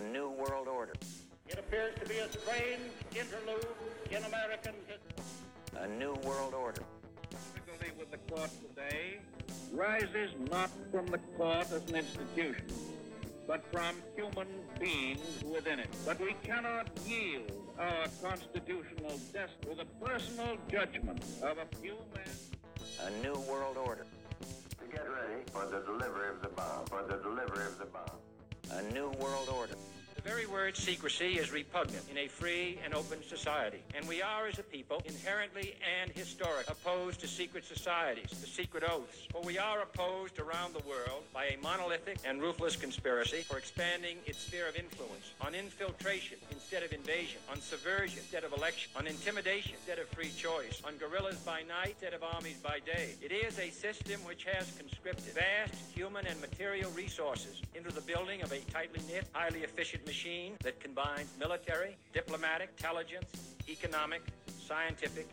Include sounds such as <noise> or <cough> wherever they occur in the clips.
A new world order. It appears to be a strange interlude in American history. A new world order. Difficulty with the court today rises not from the court as an institution, but from human beings within it. But we cannot yield our constitutional destiny to the personal judgment of a few men. A new world order. Get ready for the delivery of the bomb. For the delivery of the bomb. A new world order. The very word secrecy is repugnant in a free and open society. And we are, as a people, inherently and historically opposed to secret societies, to secret oaths. For we are opposed around the world by a monolithic and ruthless conspiracy for expanding its sphere of influence, on infiltration instead of invasion, on subversion instead of election, on intimidation instead of free choice, on guerrillas by night instead of armies by day. It is a system which has conscripted vast human and material resources into the building of a tightly knit, highly efficient machine that combines military, diplomatic, intelligence, economic, scientific,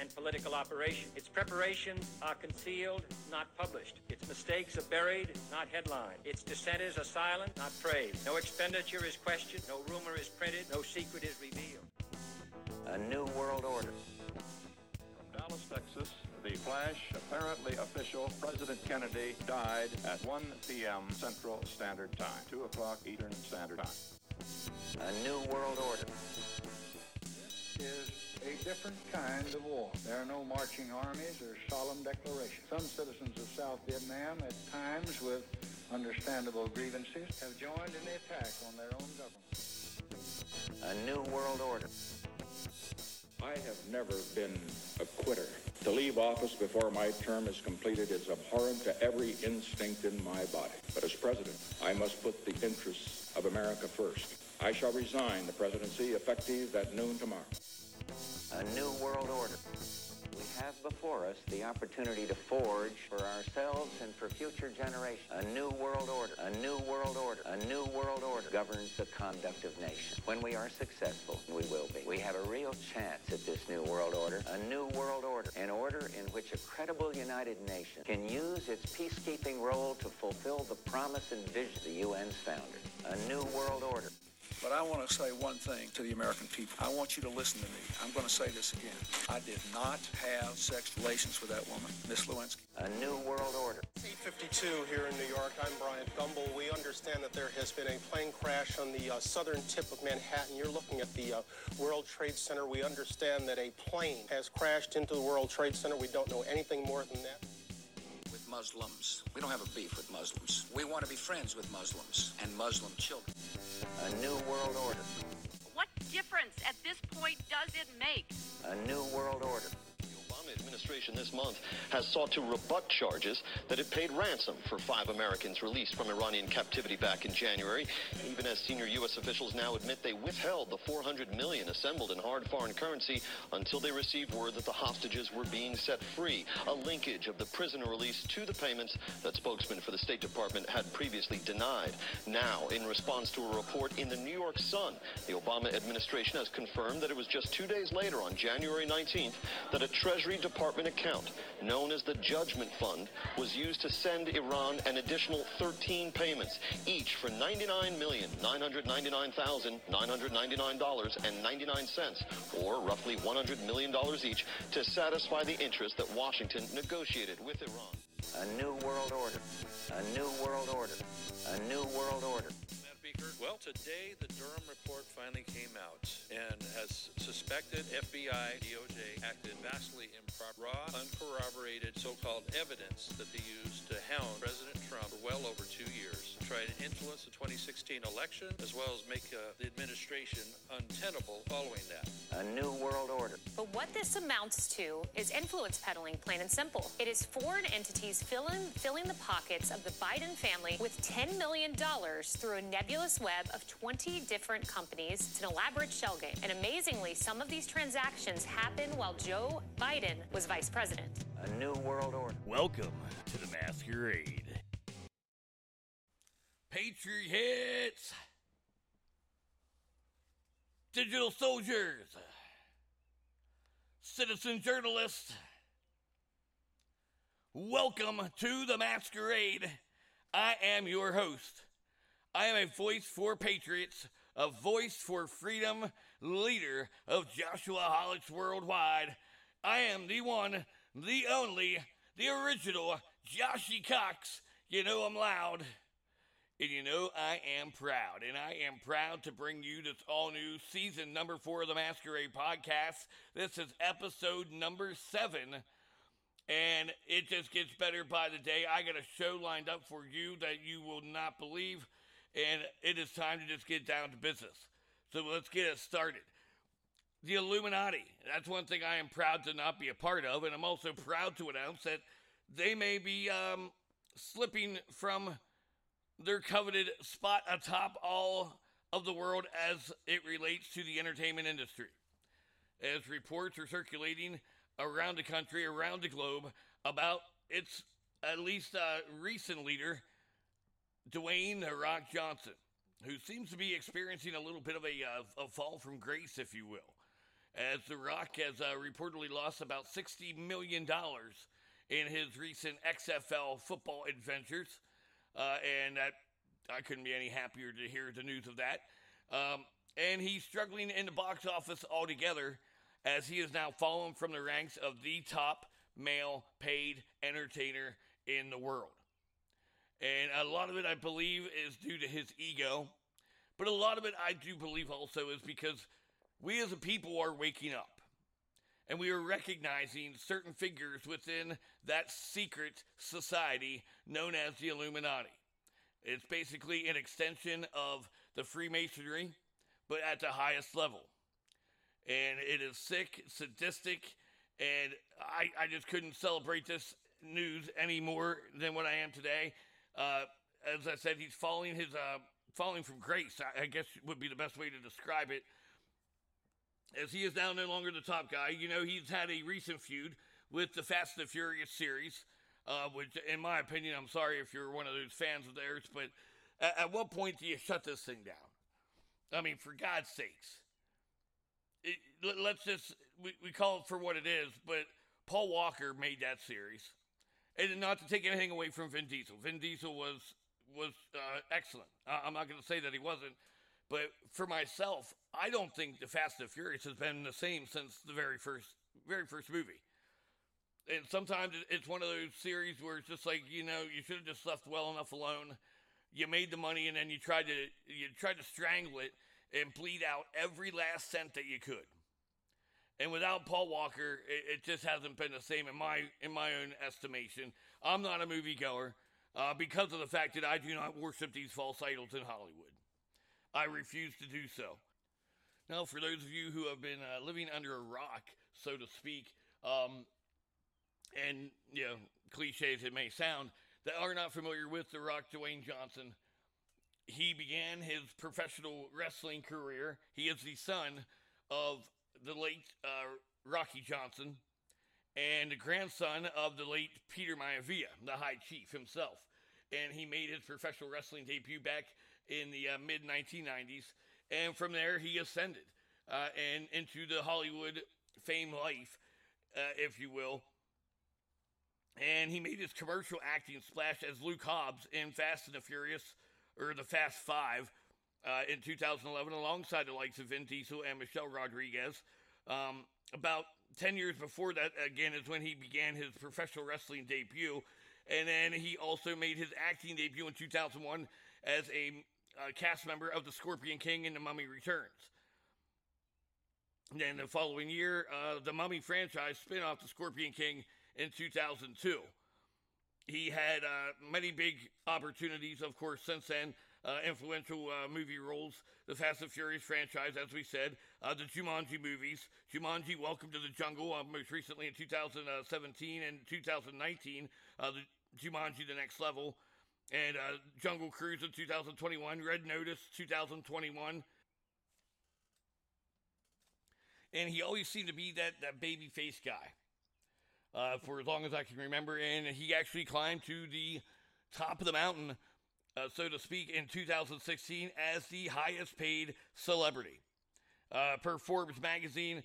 and political operation. Its preparations are concealed, not published. Its mistakes are buried, not headlined. Its dissenters are silent, not praised. No expenditure is questioned, no rumor is printed, no secret is revealed. A new world order. From Dallas, Texas, the flash, apparently official, President Kennedy died at 1 p.m. Central Standard Time, 2 o'clock Eastern Standard Time. A new world order. This is a different kind of war. There are no marching armies or solemn declarations. Some citizens of South Vietnam, at times with understandable grievances, have joined in the attack on their own government. A new world order. I have never been a quitter. To leave office before my term is completed is abhorrent to every instinct in my body. But as president, I must put the interests of America first. I shall resign the presidency effective at noon tomorrow. A new world order. We have before us the opportunity to forge for ourselves and for future generations a new world order. A new world order. A new world order governs the conduct of nations. When we are successful, we will be, we have a real chance at this new world order. A new world order. An order in which a credible United Nation can use its peacekeeping role to fulfill the promise and vision of the UN's founders. A new world order. But I want to say one thing to the American people. I want you to listen to me. I'm going to say this again. I did not have sex relations with that woman, Miss Lewinsky. A new world order. 852 here in New York. I'm Bryant Gumbel. We understand that there has been a plane crash on the uh, southern tip of Manhattan. You're looking at the uh, World Trade Center. We understand that a plane has crashed into the World Trade Center. We don't know anything more than that. Muslims. We don't have a beef with Muslims. We want to be friends with Muslims and Muslim children. A new world order. What difference at this point does it make? A new world order. Administration this month has sought to rebut charges that it paid ransom for five Americans released from Iranian captivity back in January, even as senior U.S. officials now admit they withheld the 400 million assembled in hard foreign currency until they received word that the hostages were being set free, a linkage of the prisoner release to the payments that spokesman for the State Department had previously denied. Now, in response to a report in the New York Sun, the Obama administration has confirmed that it was just two days later, on January 19th, that a Treasury Department account known as the Judgment Fund was used to send Iran an additional 13 payments, each for $99,999,999.99, or roughly $100 million each, to satisfy the interest that Washington negotiated with Iran. A new world order. A new world order. A new world order. Well, today the Durham report finally came out and has suspected FBI, DOJ acted vastly improper, raw, uncorroborated so-called evidence that they used to hound President Trump for well over two years, try to influence the 2016 election, as well as make uh, the administration untenable following that. A new world order. But what this amounts to is influence peddling, plain and simple. It is foreign entities filling, filling the pockets of the Biden family with $10 million through a nebulous web of 20 different companies. It's an elaborate shell game. And amazingly, some of these transactions happened while Joe Biden was vice president. A new world order. Welcome to the masquerade. Patriot hits. Digital soldiers. Citizen journalists. Welcome to the masquerade. I am your host. I am a voice for patriots, a voice for freedom, leader of Joshua Holics worldwide. I am the one, the only, the original Joshy Cox. You know I'm loud. And you know I am proud. And I am proud to bring you this all new season number four of the Masquerade podcast. This is episode number seven. And it just gets better by the day. I got a show lined up for you that you will not believe. And it is time to just get down to business. So let's get it started. The Illuminati. That's one thing I am proud to not be a part of. And I'm also proud to announce that they may be um, slipping from their coveted spot atop all of the world as it relates to the entertainment industry. As reports are circulating around the country, around the globe, about its at least uh, recent leader, Dwayne The Rock Johnson, who seems to be experiencing a little bit of a, uh, a fall from grace, if you will, as The Rock has uh, reportedly lost about $60 million in his recent XFL football adventures. Uh, and that, I couldn't be any happier to hear the news of that. Um, and he's struggling in the box office altogether as he is now fallen from the ranks of the top male paid entertainer in the world. And a lot of it, I believe, is due to his ego. But a lot of it, I do believe, also is because we as a people are waking up. And we are recognizing certain figures within that secret society known as the Illuminati. It's basically an extension of the Freemasonry, but at the highest level. And it is sick, sadistic, and I, I just couldn't celebrate this news any more than what I am today. Uh, as I said, he's falling his uh, falling from grace. I, I guess would be the best way to describe it. As he is now no longer the top guy, you know he's had a recent feud with the Fast and the Furious series, uh, which, in my opinion, I'm sorry if you're one of those fans of theirs, but at, at what point do you shut this thing down? I mean, for God's sakes, it, let, us just we, we call it for what it is. But Paul Walker made that series, and not to take anything away from Vin Diesel. Vin Diesel was was uh, excellent. I'm not going to say that he wasn't, but for myself, I don't think the Fast and Furious has been the same since the very first very first movie. And sometimes it's one of those series where it's just like you know you should have just left well enough alone. You made the money and then you tried to you tried to strangle it and bleed out every last cent that you could. And without Paul Walker, it, it just hasn't been the same in my in my own estimation. I'm not a moviegoer uh, because of the fact that I do not worship these false idols in Hollywood. I refuse to do so. Now, for those of you who have been uh, living under a rock, so to speak, um, and you know, cliche as it may sound, that are not familiar with The Rock Dwayne Johnson, he began his professional wrestling career. He is the son of the late uh, Rocky Johnson and the grandson of the late Peter Maivia, the High Chief himself. And he made his professional wrestling debut back in the uh, mid 1990s. And from there, he ascended uh, and into the Hollywood fame life, uh, if you will. And he made his commercial acting splash as Luke Hobbs in Fast and the Furious or the Fast Five uh, in 2011, alongside the likes of Vin Diesel and Michelle Rodriguez. Um, about 10 years before that, again, is when he began his professional wrestling debut. And then he also made his acting debut in 2001 as a uh, cast member of The Scorpion King in The Mummy Returns. And then the following year, uh, the Mummy franchise spin off The Scorpion King in 2002 he had uh, many big opportunities, of course, since then. Uh, influential uh, movie roles, the Fast and Furious franchise, as we said, uh, the Jumanji movies, Jumanji Welcome to the Jungle, uh, most recently in 2017 and 2019, uh, the Jumanji The Next Level, and uh, Jungle Cruise in 2021, Red Notice 2021. And he always seemed to be that, that baby face guy uh, for as long as I can remember. And he actually climbed to the top of the mountain, uh, so to speak, in 2016 as the highest paid celebrity. Uh, per Forbes magazine,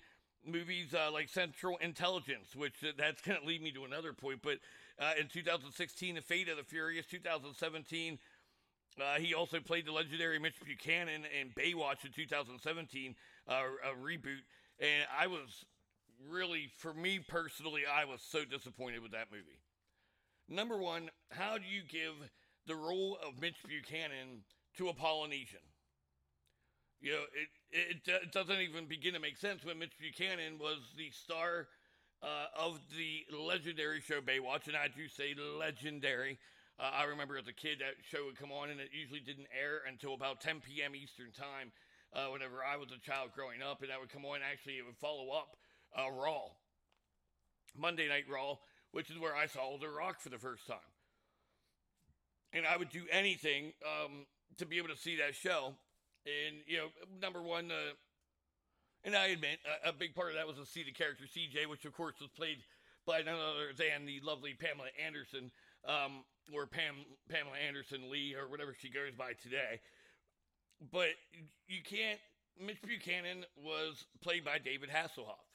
movies uh, like Central Intelligence, which uh, that's going to lead me to another point, but uh, in 2016, The Fate of the Furious, 2017, Uh, he also played the legendary Mitch Buchannon in Baywatch in 2017, uh, a reboot. And I was really, for me personally, I was so disappointed with that movie. Number one, how do you give the role of Mitch Buchannon to a Polynesian? You know, it, it, it doesn't even begin to make sense when Mitch Buchannon was the star uh, of the legendary show Baywatch, and I do say legendary. Uh, I remember as a kid that show would come on, and it usually didn't air until about 10 p.m. Eastern Time. Uh, whenever I was a child growing up, and that would come on. Actually, it would follow up uh, Raw, Monday Night Raw, which is where I saw The Rock for the first time. And I would do anything um, to be able to see that show. And you know, number one, uh, and I admit a, a, big part of that was to see the character CJ, which of course was played by none other than the lovely Pamela Anderson, um, or Pam Pamela Anderson Lee, or whatever she goes by today. But you can't. Mitch Buchannon was played by David Hasselhoff,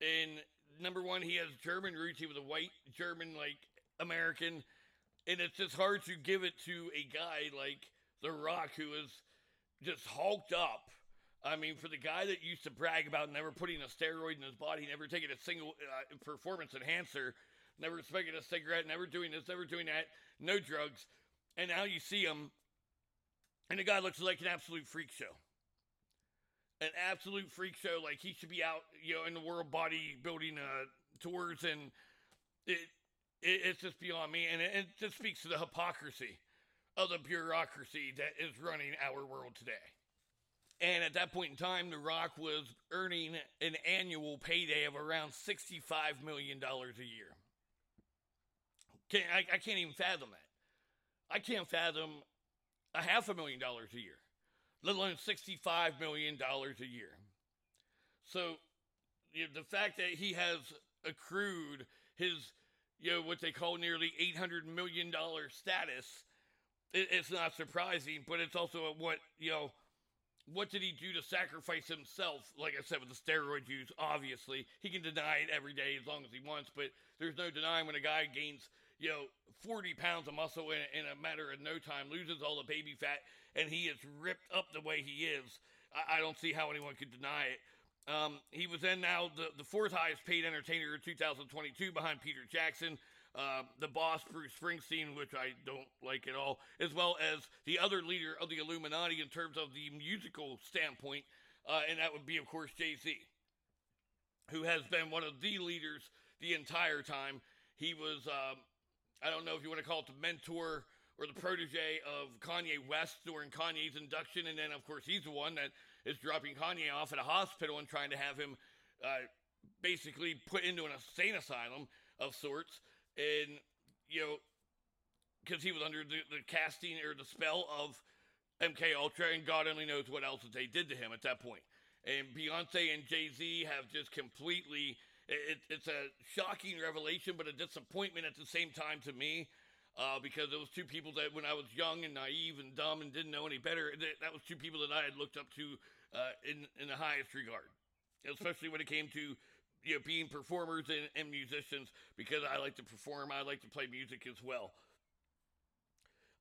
and number one, he has German roots. He was a white German, like American, and it's just hard to give it to a guy like The Rock, who is just hulked up I mean, for the guy that used to brag about never putting a steroid in his body, never taking a single uh, performance enhancer, never smoking a cigarette, never doing this, never doing that, no drugs, and now you see him, and the guy looks like an absolute freak show. An absolute freak show, like he should be out, you know, in the world bodybuilding uh, tours, and it, it, it's just beyond me, and it, it just speaks to the hypocrisy of the bureaucracy that is running our world today. And at that point in time, The Rock was earning an annual payday of around $65 million a year. Can, I, I can't even fathom that. I can't fathom a half a million dollars a year, let alone $65 million a year. So you know, the fact that he has accrued his, you know, what they call nearly $800 million status, it, it's not surprising, but it's also what, you know, what did he do to sacrifice himself? Like I said, with the steroid use, obviously. He can deny it every day as long as he wants, but there's no denying when a guy gains, you know, 40 pounds of muscle in, in a matter of no time, loses all the baby fat, and he is ripped up the way he is. I, I don't see how anyone could deny it. Um, he was then now the, the fourth highest paid entertainer in 2022 behind Peter Jackson uh, the boss Bruce Springsteen, which I don't like at all, as well as the other leader of the Illuminati in terms of the musical standpoint, uh, and that would be, of course, Jay Z, who has been one of the leaders the entire time. He was, um, I don't know if you want to call it the mentor or the protege of Kanye West during Kanye's induction, and then, of course, he's the one that is dropping Kanye off at a hospital and trying to have him uh, basically put into an insane asylum of sorts and you know, because he was under the, the casting or the spell of MK Ultra, and God only knows what else that they did to him at that point. And Beyonce and Jay Z have just completely. It, it's a shocking revelation, but a disappointment at the same time to me. Uh, because it was two people that, when I was young and naive and dumb and didn't know any better, that, that was two people that I had looked up to uh, in in the highest regard, especially when it came to you know, being performers and, and musicians because I like to perform. I like to play music as well.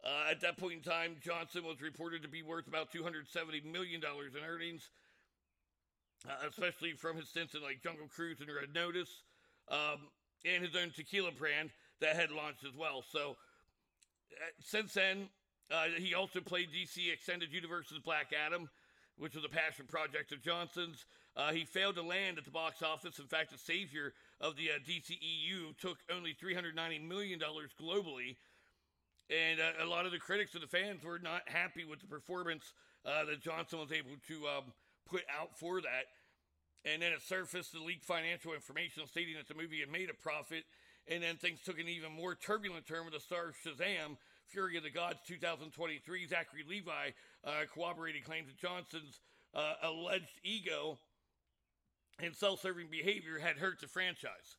Uh, at that point in time, Johnson was reported to be worth about $270 million in earnings, uh, especially from his stints in like Jungle Cruise and Red Notice, um, and his own tequila brand that had launched as well. So, uh, since then, uh, he also played DC Extended Universe's Black Adam, which was a passion project of Johnson's. Uh, he failed to land at the box office. In fact, the savior of the uh, DCEU took only $390 million globally. And uh, a lot of the critics and the fans were not happy with the performance uh, that Johnson was able to um, put out for that. And then it surfaced the leaked financial information stating that the movie had made a profit. And then things took an even more turbulent turn with the star of Shazam, Fury of the Gods 2023. Zachary Levi uh, corroborated claims that Johnson's uh, alleged ego and self-serving behavior had hurt the franchise.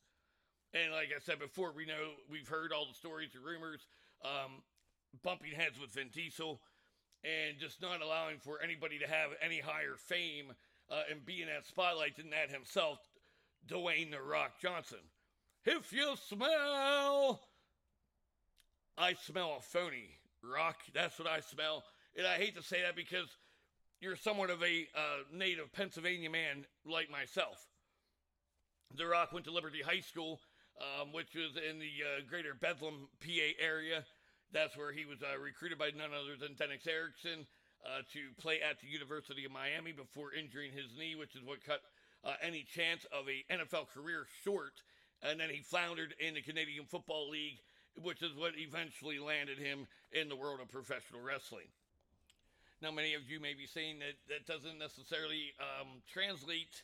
And like I said before, we know we've heard all the stories and rumors, um, bumping heads with Vin Diesel, and just not allowing for anybody to have any higher fame uh, and be in that spotlight than that himself, Dwayne the Rock Johnson. If you smell, I smell a phony Rock, that's what I smell. And I hate to say that because you're somewhat of a uh, native Pennsylvania man like myself. The Rock went to Liberty High School, um, which was in the uh, greater Bethlehem, PA area. That's where he was uh, recruited by none other than Dennis Erickson uh, to play at the University of Miami before injuring his knee, which is what cut uh, any chance of a NFL career short. And then he floundered in the Canadian Football League, which is what eventually landed him in the world of professional wrestling. Now, many of you may be saying that that doesn't necessarily um, translate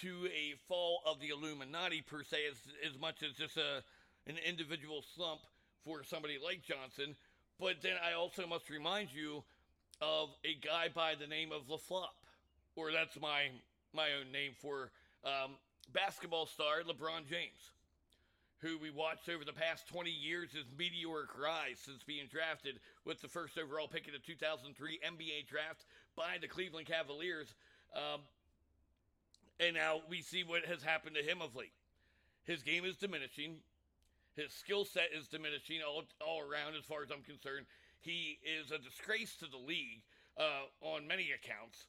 to a fall of the Illuminati per se, as, as much as just a, an individual slump for somebody like Johnson. But then I also must remind you of a guy by the name of LaFlop, or that's my my own name for um, basketball star LeBron James, who we watched over the past 20 years his meteoric rise since being drafted with the first overall pick in the 2003 NBA draft by the Cleveland Cavaliers. Um, and now we see what has happened to him of late. His game is diminishing. His skill set is diminishing all, all around, as far as I'm concerned. He is a disgrace to the league uh, on many accounts,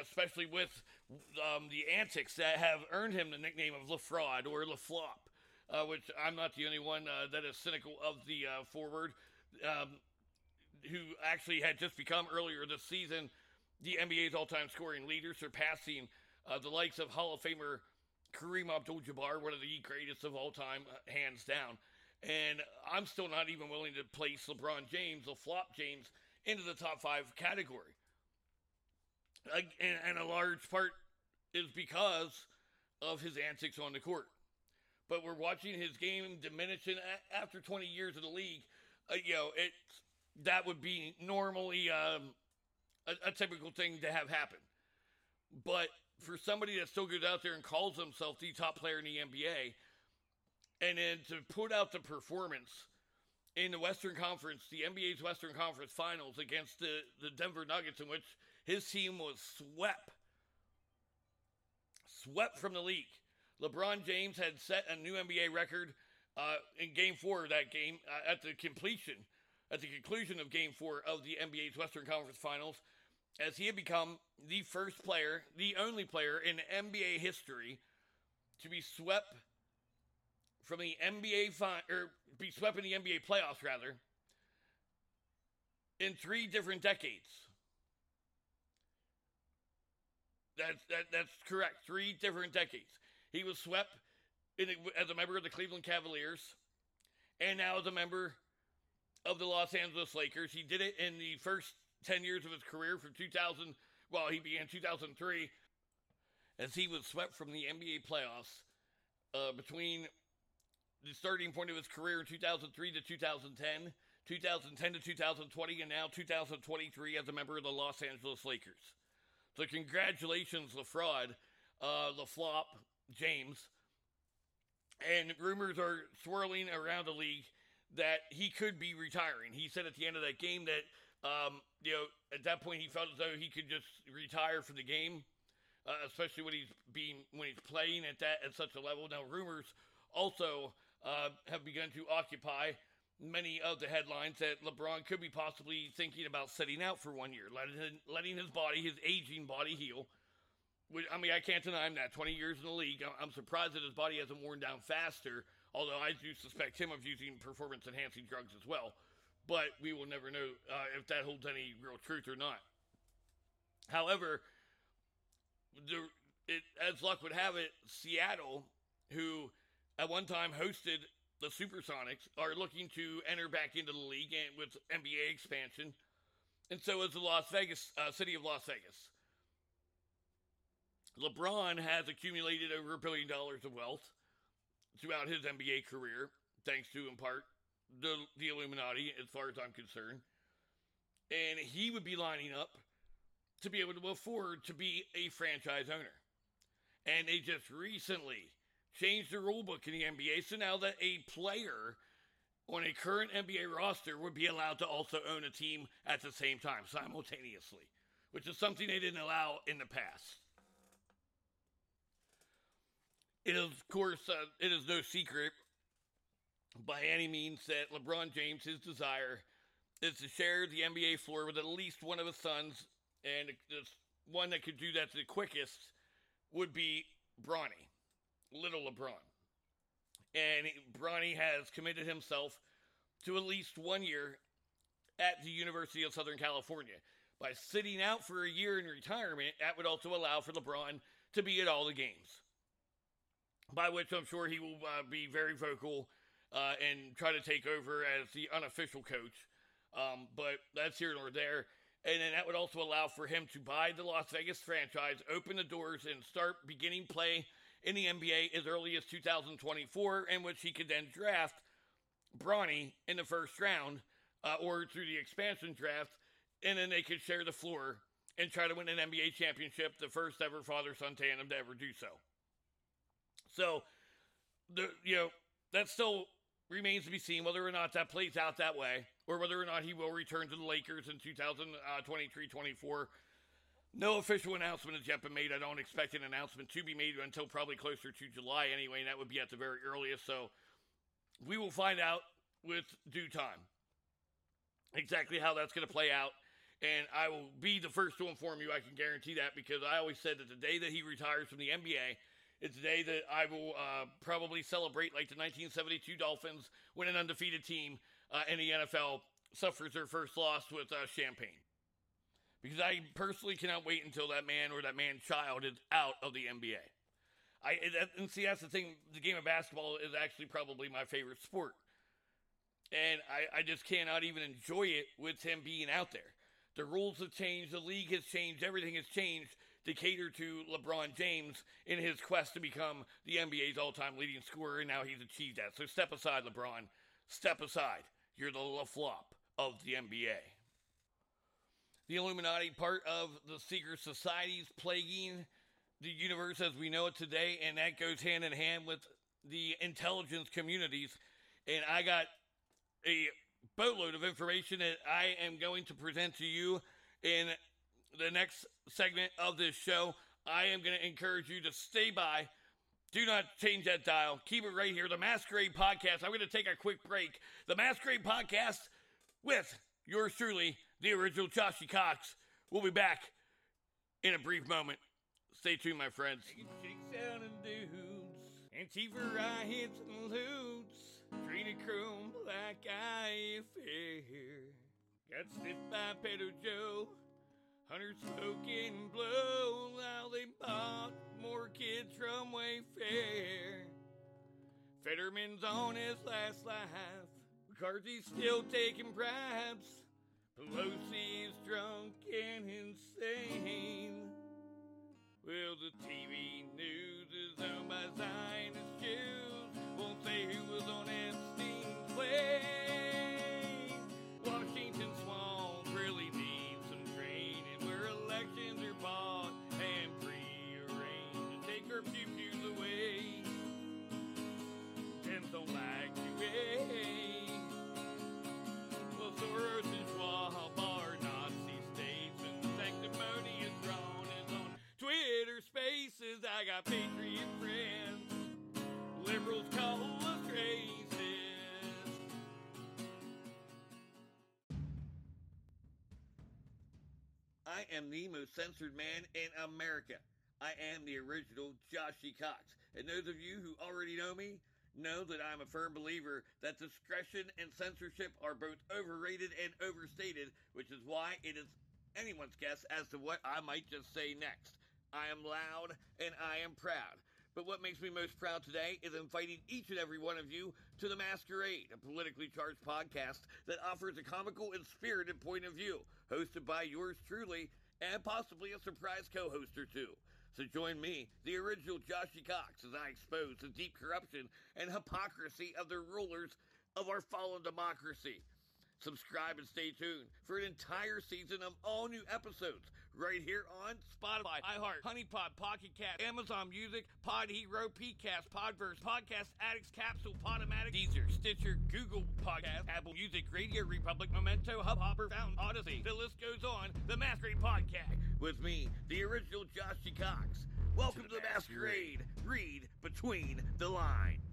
especially with um, the antics that have earned him the nickname of LaFraud or LaFlop, uh, which I'm not the only one uh, that is cynical of the uh, forward, um, who actually had just become earlier this season the NBA's all time scoring leader, surpassing uh, the likes of Hall of Famer Kareem Abdul Jabbar, one of the greatest of all time, uh, hands down. And I'm still not even willing to place LeBron James, the flop James, into the top five category. and, and a large part is because of his antics on the court. But we're watching his game diminish, and after 20 years in the league, uh, you know, it that would be normally um, a, a typical thing to have happen. But for somebody that still goes out there and calls himself the top player in the NBA, and then to put out the performance in the Western Conference, the NBA's Western Conference Finals against the, the Denver Nuggets, in which his team was swept, swept from the league. LeBron James had set a new NBA record uh, in Game Four of that game uh, at the completion, at the conclusion of Game Four of the NBA's Western Conference Finals, as he had become the first player, the only player in NBA history to be swept from the NBA fi- or be swept in the NBA playoffs rather in three different decades. That's that, that's correct. Three different decades. He was swept in, as a member of the Cleveland Cavaliers, and now as a member of the Los Angeles Lakers. He did it in the first 10 years of his career from 2000, well, he began 2003 as he was swept from the NBA playoffs uh, between the starting point of his career in 2003 to 2010, 2010 to 2020, and now 2023 as a member of the Los Angeles Lakers. So, congratulations, LaFraud, uh, LaFlop, James. And rumors are swirling around the league that he could be retiring. He said at the end of that game that um, you know, at that point, he felt as though he could just retire from the game, uh, especially when he's being when he's playing at that at such a level. Now, rumors also uh, have begun to occupy many of the headlines that LeBron could be possibly thinking about sitting out for one year, letting letting his body, his aging body, heal. I mean, I can't deny him that. 20 years in the league, I'm surprised that his body hasn't worn down faster. Although I do suspect him of using performance enhancing drugs as well but we will never know uh, if that holds any real truth or not. However, the, it, as luck would have it, Seattle, who at one time hosted the Supersonics, are looking to enter back into the league and with NBA expansion, and so is the Las Vegas uh, city of Las Vegas. LeBron has accumulated over a billion dollars of wealth throughout his NBA career, thanks to in part the the Illuminati, as far as I'm concerned, and he would be lining up to be able to afford to be a franchise owner. And they just recently changed the rule book in the NBA, so now that a player on a current NBA roster would be allowed to also own a team at the same time, simultaneously, which is something they didn't allow in the past. It is, of course, uh, it is no secret by any means that LeBron James, his desire is to share the NBA floor with at least one of his sons, and the one that could do that the quickest would be Bronny, little LeBron. And Bronny has committed himself to at least one year at the University of Southern California. By sitting out for a year in retirement, that would also allow for LeBron to be at all the games. By which I'm sure he will uh, be very vocal uh, and try to take over as the unofficial coach. Um, but that's here nor there. And then that would also allow for him to buy the Las Vegas franchise, open the doors, and start beginning play in the NBA as early as 2024, in which he could then draft Bronny in the first round uh, or through the expansion draft, and then they could share the floor and try to win an NBA championship, the first ever father son tandem to ever do so. So, the you know that still remains to be seen whether or not that plays out that way, or whether or not he will return to the Lakers in 2023-24. Uh, no official announcement has yet been made. I don't expect an announcement to be made until probably closer to July anyway, and that would be at the very earliest. So we will find out with due time exactly how that's going to play out. And I will be the first to inform you. I can guarantee that because I always said that the day that he retires from the NBA, it's a day that I will uh, probably celebrate like the 1972 Dolphins when an undefeated team uh, in the NFL suffers their first loss with uh, champagne. Because I personally cannot wait until that man or that man child is out of the NBA. I and see that's the thing. The game of basketball is actually probably my favorite sport, and I, I just cannot even enjoy it with him being out there. The rules have changed, the league has changed, everything has changed to cater to LeBron James in his quest to become the NBA's all-time leading scorer, and now he's achieved that. So step aside, LeBron. Step aside. You're the la flop of the NBA. The Illuminati, part of the secret societies plaguing the universe as we know it today, and that goes hand in hand with the intelligence communities. And I got a boatload of information that I am going to present to you in the next segment of this show. I am going to encourage you to stay by. Do not change that dial. Keep it right here. The Masquerade Podcast. I'm going to take a quick break. The Masquerade Podcast with yours truly, the original Joshy Cox. We'll be back in a brief moment. Stay tuned, my friends. Out and dudes, riots and loots, chrome. Got by Pedo Joe, hunters smoking blow. Now they bought more kids from Wayfair. Fetterman's on his last laugh. McCarthy's still taking bribes. Pelosi's drunk and insane. Well, the TV news is owned by Zionist don't like eh? Well, Soros are Nazi states and drawn is on Twitter spaces. I got patriot friends. Liberals call us. I am the most censored man in America. I am the original Joshy Cox. And those of you who already know me know that I'm a firm believer that discretion and censorship are both overrated and overstated, which is why it is anyone's guess as to what I might just say next. I am loud and I am proud. But what makes me most proud today is inviting each and every one of you to The Masquerade, a politically charged podcast that offers a comical and spirited point of view, hosted by yours truly and possibly a surprise co host or two. So join me, the original Joshy Cox, as I expose the deep corruption and hypocrisy of the rulers of our fallen democracy. Subscribe and stay tuned for an entire season of all new episodes right here on Spotify, iHeart, HoneyPod, Pocket Cast, Amazon Music, Pod Hero, Pcast, Podverse, Podcast Addicts, Capsule, Podomatic, Deezer, Stitcher, Google Podcast, Apple Music, Radio Republic, Memento, Hubhopper, Fountain, Odyssey. The list goes on. The Masquerade Podcast with me, the original Joshy Cox. Welcome to the, Masquerade. Read between the lines.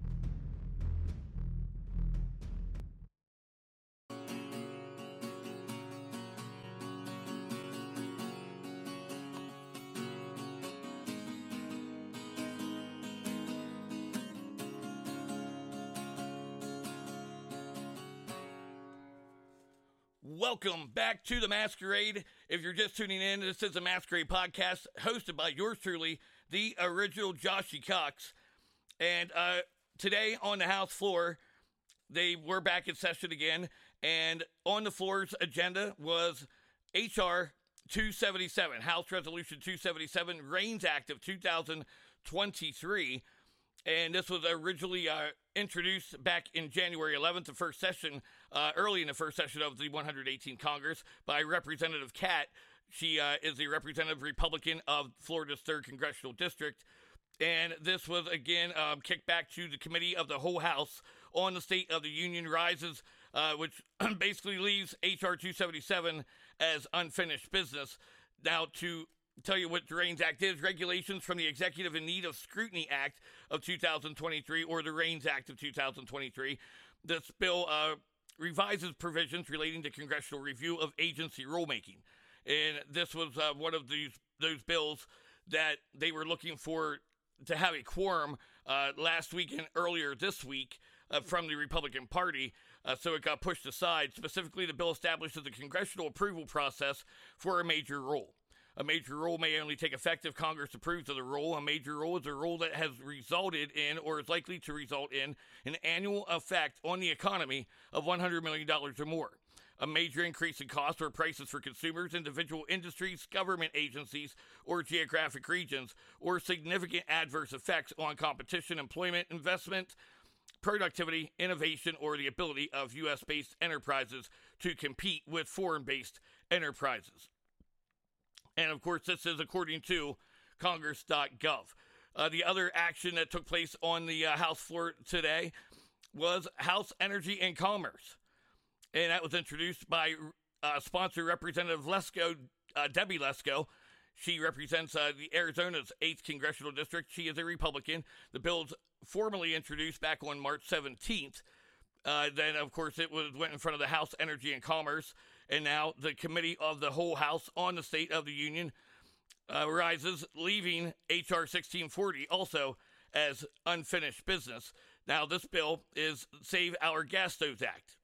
Welcome back to the Masquerade. If you're just tuning in, this is the Masquerade podcast hosted by yours truly, the original Joshy Cox. And uh, today on the House floor, they were back in session again. And on the floor's agenda was H.R. 277, House Resolution 277, REINS Act of 2023. And this was originally uh, introduced back in January 11th, the first session, uh, early in the first session of the 118th Congress, by Representative Catt. She uh, is the representative Republican of Florida's 3rd Congressional District. And this was again um, kicked back to the committee of the whole House on the State of the Union Rises, uh, which <clears throat> basically leaves H.R. 277 as unfinished business. Now, to tell you what the REINS Act is regulations from the Executive in Need of Scrutiny Act of 2023 or the REINS Act of 2023. This bill uh, revises provisions relating to congressional review of agency rulemaking. And this was uh, one of these those bills that they were looking for to have a quorum uh, last week and earlier this week uh, from the Republican Party. Uh, so it got pushed aside. Specifically, the bill establishes the congressional approval process for a major rule. A major rule may only take effect if Congress approves of the rule. A major rule is a rule that has resulted in or is likely to result in an annual effect on the economy of $100 million or more. A major increase in costs or prices for consumers, individual industries, government agencies, or geographic regions, or significant adverse effects on competition, employment, investment, productivity, innovation, or the ability of U.S. based enterprises to compete with foreign based enterprises. And of course, this is according to Congress.gov. Uh, the other action that took place on the uh, House floor today was House Energy and Commerce. And that was introduced by uh, sponsor Representative Lesko, uh, Debbie Lesko. She represents uh, the Arizona's 8th Congressional District. She is a Republican. The bill's formally introduced back on March 17th. Uh, then, of course, it was went in front of the House Energy and Commerce and now the committee of the whole House on the State of the Union uh, rises, leaving H.R. 1640 also as unfinished business. Now, this bill is Save Our Gas Stoves Act,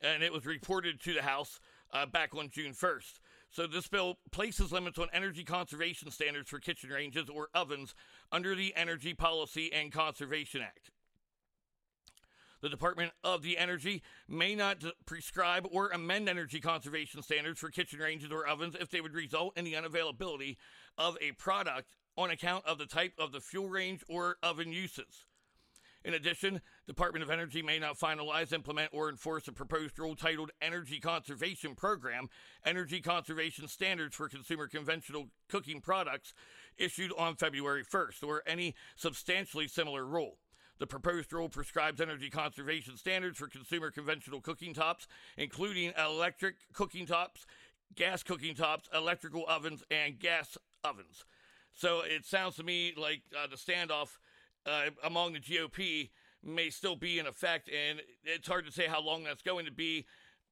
and it was reported to the House uh, back on June 1st. So, this bill places limits on energy conservation standards for kitchen ranges or ovens under the Energy Policy and Conservation Act. The Department of the Energy may not prescribe or amend energy conservation standards for kitchen ranges or ovens if they would result in the unavailability of a product on account of the type of the fuel range or oven uses. In addition, Department of Energy may not finalize, implement, or enforce a proposed rule titled Energy Conservation Program, Energy Conservation Standards for Consumer Conventional Cooking Products, issued on February 1st, or any substantially similar rule. The proposed rule prescribes energy conservation standards for consumer conventional cooking tops, including electric cooking tops, gas cooking tops, electrical ovens, and gas ovens. So it sounds to me like uh, the standoff uh, among the GOP may still be in effect, and it's hard to say how long that's going to be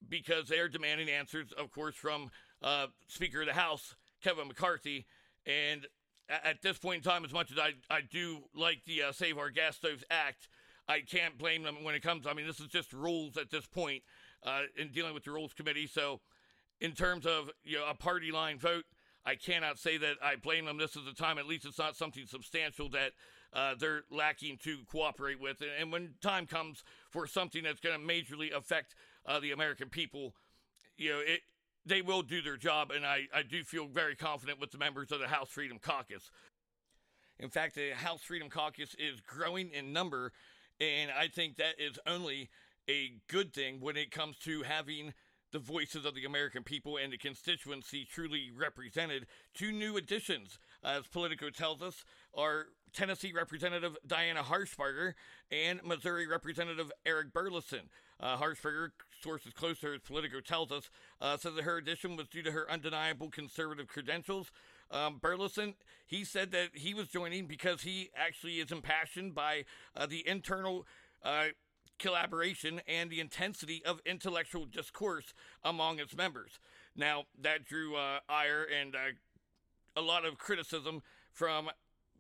because they're demanding answers, of course, from uh, Speaker of the House, Kevin McCarthy. And at this point in time, as much as I, I do like the uh, Save Our Gas Stoves Act, I can't blame them when it comes. I mean, this is just rules at this point uh, in dealing with the Rules Committee. So, in terms of you know a party line vote, I cannot say that I blame them. This is the time. At least it's not something substantial that uh, they're lacking to cooperate with. And, and, when time comes for something that's going to majorly affect uh, the American people, you know, it they will do their job, and I, I do feel very confident with the members of the House Freedom Caucus. In fact, the House Freedom Caucus is growing in number, and I think that is only a good thing when it comes to having the voices of the American people and the constituency truly represented. Two new additions, as Politico tells us, are Tennessee Representative Diana Harshbarger and Missouri Representative Eric Burlison. Uh, Harshbarger, sources close to her, Politico tells us, uh, that her addition was due to her undeniable conservative credentials. Um, Burlison, he said that he was joining because he actually is impassioned by uh, the internal uh, collaboration and the intensity of intellectual discourse among its members. Now, that drew uh, ire and uh, a lot of criticism from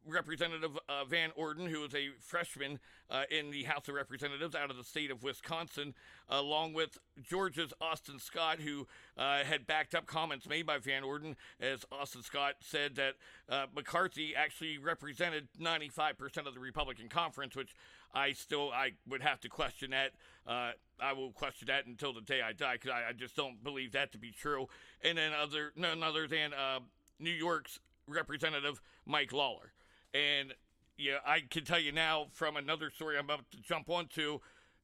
Representative uh, Van Orden, who is a freshman uh, in the House of Representatives out of the state of Wisconsin, along with Georgia's Austin Scott, who uh, had backed up comments made by Van Orden, as Austin Scott said that uh, McCarthy actually represented 95% of the Republican conference, which I still I would have to question that. Uh, I will question that until the day I die because I, I, just don't believe that to be true. And then other none other than uh, New York's Representative Mike Lawler. And yeah, I can tell you now from another story I'm about to jump onto.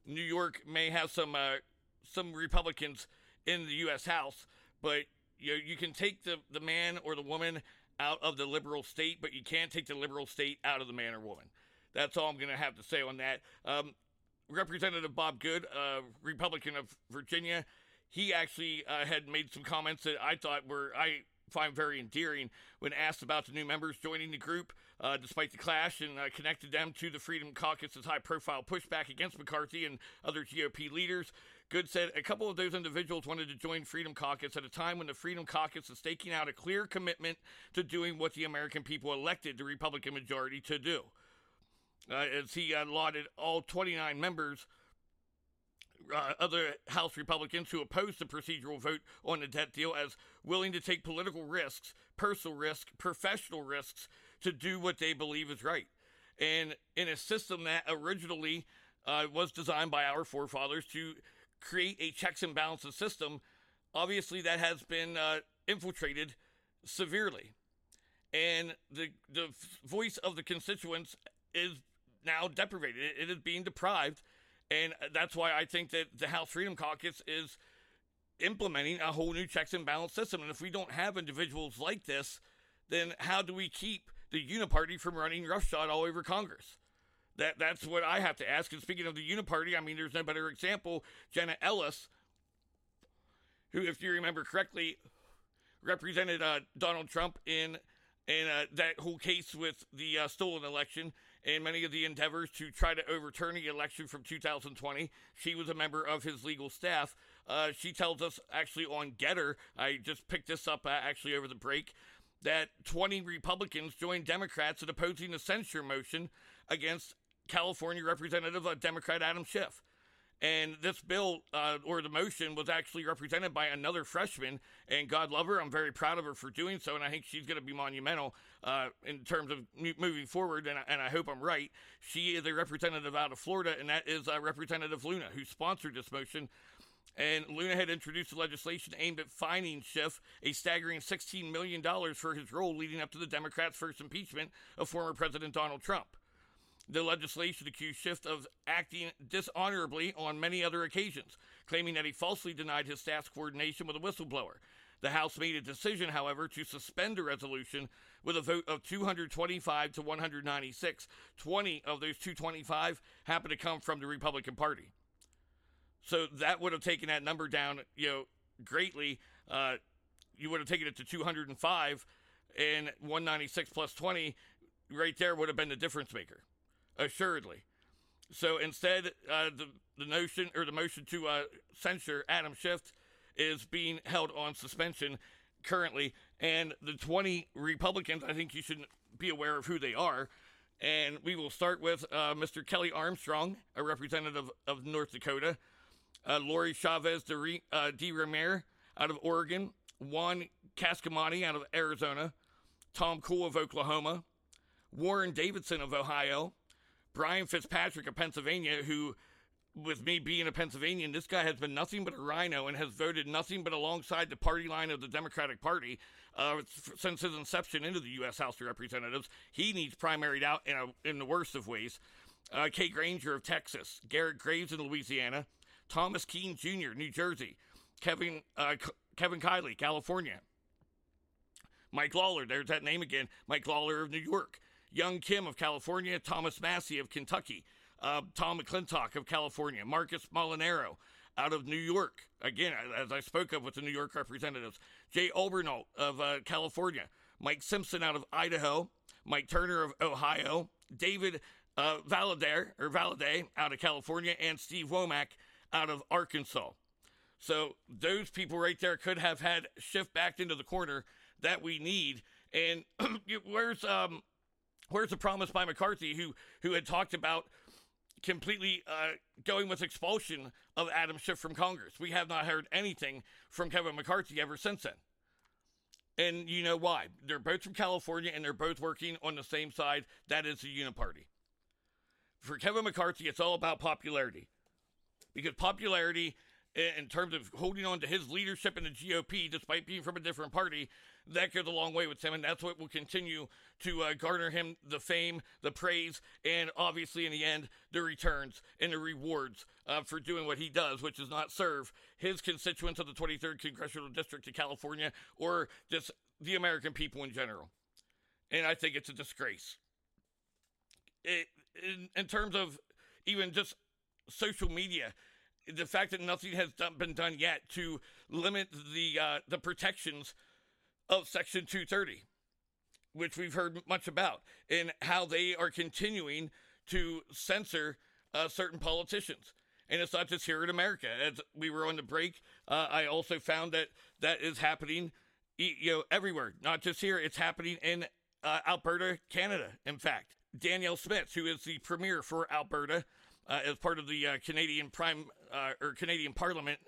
New York may have some uh, some Republicans in the U.S. House, but you know, you can take the the man or the woman out of the liberal state, but you can't take the liberal state out of the man or woman. That's all I'm going to have to say on that. Um, Representative Bob Good, uh, Republican of Virginia, he actually uh, had made some comments that I thought were I find very endearing when asked about the new members joining the group, uh, despite the clash, and uh, connected them to the Freedom Caucus's high profile pushback against McCarthy and other GOP leaders. Good said a couple of those individuals wanted to join Freedom Caucus at a time when the Freedom Caucus is staking out a clear commitment to doing what the American people elected the Republican majority to do. Uh, as he lauded all 29 members uh, other House Republicans who opposed the procedural vote on the debt deal as willing to take political risks, personal risks, professional risks to do what they believe is right. And in a system that originally uh, was designed by our forefathers to create a checks and balances system, obviously that has been uh, infiltrated severely. And the, the voice of the constituents is now deprivated. It, is being deprived and that's why I think that the House Freedom Caucus is implementing a whole new checks and balance system. And if we don't have individuals like this, then how do we keep the Uniparty from running roughshod all over Congress? That that's what I have to ask. And speaking of the Uniparty, I mean, there's no better example. Jenna Ellis, who, if you remember correctly, represented uh, Donald Trump in in uh, that whole case with the uh, stolen election and many of the endeavors to try to overturn the election from 2020. She was a member of his legal staff. Uh, she tells us actually on GETTR. I just picked this up uh, actually over the break, that 20 Republicans joined Democrats in opposing the censure motion against California Representative uh, Democrat Adam Schiff. And this bill uh, or the motion was actually represented by another freshman. And God love her. I'm very proud of her for doing so. And I think she's going to be monumental uh, in terms of moving forward. And, and, I hope I'm right. She is a representative out of Florida, and that is uh, Representative Luna, who sponsored this motion. And Luna had introduced legislation aimed at fining Schiff a staggering $16 million for his role leading up to the Democrats' first impeachment of former President Donald Trump. The legislation accused Schiff of acting dishonorably on many other occasions, claiming that he falsely denied his staff's coordination with a whistleblower. The House made a decision, however, to suspend the resolution with a vote of 225 to 196. 20 of those 225 happened to come from the Republican Party. So that would have taken that number down, you know, greatly. Uh, you would have taken it to 205, and 196 plus 20 right there would have been the difference maker assuredly. So instead, uh, the the notion or the motion to uh, censure Adam Schiff is being held on suspension currently, and the 20 Republicans, I think you should be aware of who they are. And we will start with uh, Mr. Kelly Armstrong, a representative of North Dakota, uh, Lori Chavez de, Re- uh, de out of Oregon, Juan Ciscomani out of Arizona, Tom Cole of Oklahoma, Warren Davidson of Ohio, Brian Fitzpatrick of Pennsylvania, who, with me being a Pennsylvanian, this guy has been nothing but a rhino and has voted nothing but alongside the party line of the Democratic Party uh, since his inception into the U.S. House of Representatives. He needs primaried out in, a, in the worst of ways. Uh, Kay Granger of Texas, Garrett Graves in Louisiana, Thomas Kean Jr., New Jersey, Kevin uh, Kevin Kiley, California, Mike Lawler, there's that name again, Mike Lawler of New York, Young Kim of California, Thomas Massie of Kentucky, uh, Tom McClintock of California, Marcus Molinaro out of New York. Again, as I spoke of with the New York representatives, Jay Obernolt of uh, California, Mike Simpson out of Idaho, Mike Turner of Ohio, David uh, or Valadie out of California, and Steve Womack out of Arkansas. So those people right there could have had Schiff backed into the corner that we need. And <clears throat> where's um, Where's the promise by McCarthy, who who had talked about completely uh, going with expulsion of Adam Schiff from Congress? We have not heard anything from Kevin McCarthy ever since then. And you know why? They're both from California and they're both working on the same side. That is the Uniparty. For Kevin McCarthy, it's all about popularity. Because popularity, in terms of holding on to his leadership in the GOP, despite being from a different party, that goes a long way with him. And that's what will continue to uh, garner him the fame, the praise, and obviously, in the end, the returns and the rewards uh, for doing what he does, which is not serve his constituents of the 23rd Congressional District of California or just the American people in general. And I think it's a disgrace. It, in, in terms of even just social media, the fact that nothing has done, been done yet to limit the uh, the protections of Section 230, which we've heard much about, and how they are continuing to censor uh, certain politicians. And it's not just here in America. As we were on the break, uh, I also found that that is happening, you know, everywhere. Not just here. It's happening in uh, Alberta, Canada. In fact, Danielle Smith, who is the premier for Alberta, uh, as part of the uh, Canadian Prime uh, or Canadian Parliament,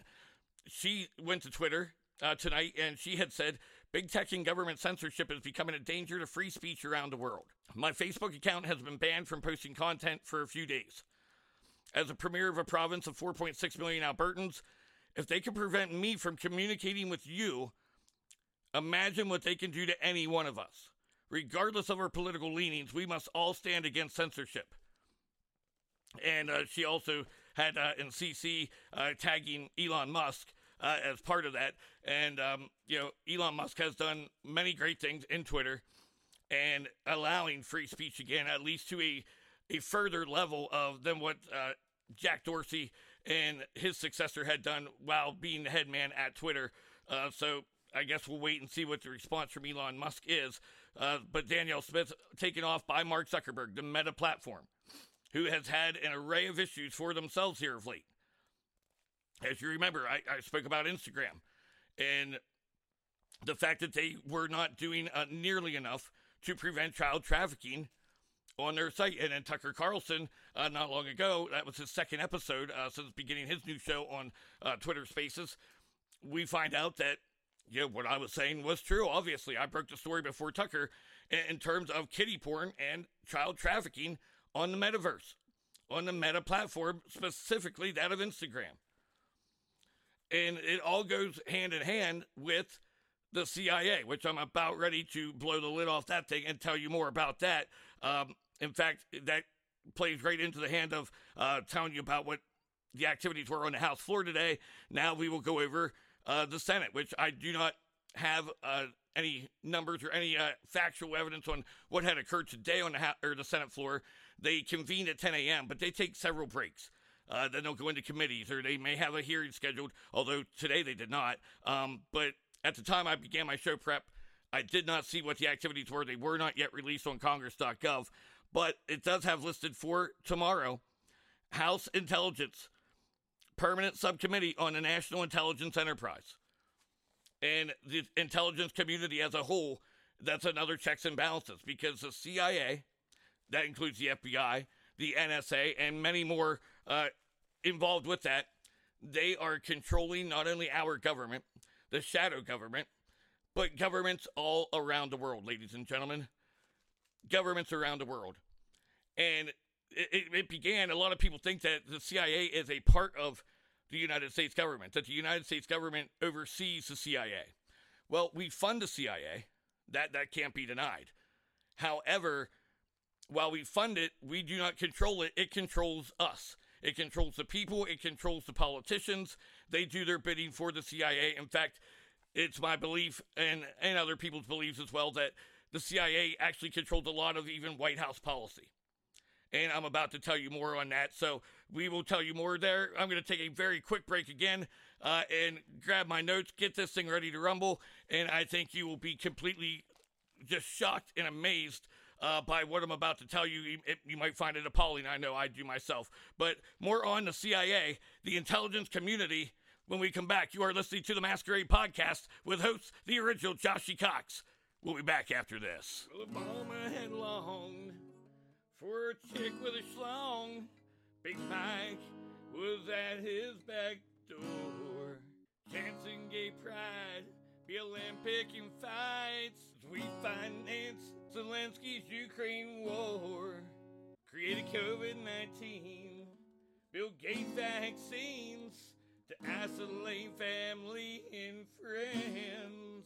she went to Twitter uh, tonight and she had said, "Big tech and government censorship is becoming a danger to free speech around the world. My Facebook account has been banned from posting content for a few days. As a premier of a province of 4.6 million Albertans, if they can prevent me from communicating with you, imagine what they can do to any one of us." regardless of our political leanings, we must all stand against censorship. And uh, she also had uh, in CC uh, tagging Elon Musk uh, as part of that. And, um, you know, Elon Musk has done many great things in Twitter and allowing free speech again, at least to a, a further level of than what uh, Jack Dorsey and his successor had done while being the head man at Twitter. Uh, so I guess we'll wait and see what the response from Elon Musk is. Uh, but Danielle Smith taken off by Mark Zuckerberg, the Meta platform, who has had an array of issues for themselves here of late. As you remember, I, I spoke about Instagram and the fact that they were not doing uh, nearly enough to prevent child trafficking on their site. And then Tucker Carlson, uh, not long ago, that was his second episode uh, since beginning his new show on uh, Twitter Spaces. We find out that yeah, what I was saying was true. Obviously, I broke the story before Tucker in terms of kitty porn and child trafficking on the metaverse, on the meta platform, specifically that of Instagram. And it all goes hand in hand with the CIA, which I'm about ready to blow the lid off that thing and tell you more about that. Um, in fact, that plays right into the hand of uh, telling you about what the activities were on the House floor today. Now we will go over uh, the Senate, which I do not have uh, any numbers or any uh, factual evidence on what had occurred today on the ha- or the Senate floor. They convene at 10 a.m., but they take several breaks. Uh, then they'll go into committees, or they may have a hearing scheduled. Although today they did not. Um, but at the time I began my show prep, I did not see what the activities were. They were not yet released on Congress.gov, but it does have listed for tomorrow House Intelligence permanent subcommittee on the national intelligence enterprise and the intelligence community as a whole. That's another checks and balances because the CIA, that includes the FBI, the NSA, and many more uh, involved with that, they are controlling not only our government, the shadow government, but governments all around the world, ladies and gentlemen. Governments around the world. And it, it, began, a lot of people think that the CIA is a part of the United States government, that the United States government oversees the CIA. Well, we fund the CIA. That, that can't be denied. However, while we fund it, we do not control it. It controls us. It controls the people. It controls the politicians. They do their bidding for the CIA. In fact, it's my belief and, and other people's beliefs as well that the CIA actually controls a lot of even White House policy and I'm about to tell you more on that. So we will tell you more there. I'm going to take a very quick break again uh, and grab my notes, get this thing ready to rumble, and I think you will be completely just shocked and amazed. Uh, by what I'm about to tell you, it, you might find it appalling. I know I do myself. But more on the CIA, the intelligence community. When we come back, you are listening to the Masquerade Podcast with host, the original Joshy Cox. We'll be back after this. for a chick with a schlong. Big Mike was at his back door. Dancing gay pride, BLM picking fights. We finance Zelensky's Ukraine war. Created COVID 19. Bill Gates vaccines to isolate family and friends.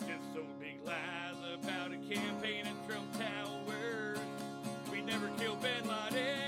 Just so big lies about a campaign at Trump Towers. We never killed Bin Laden.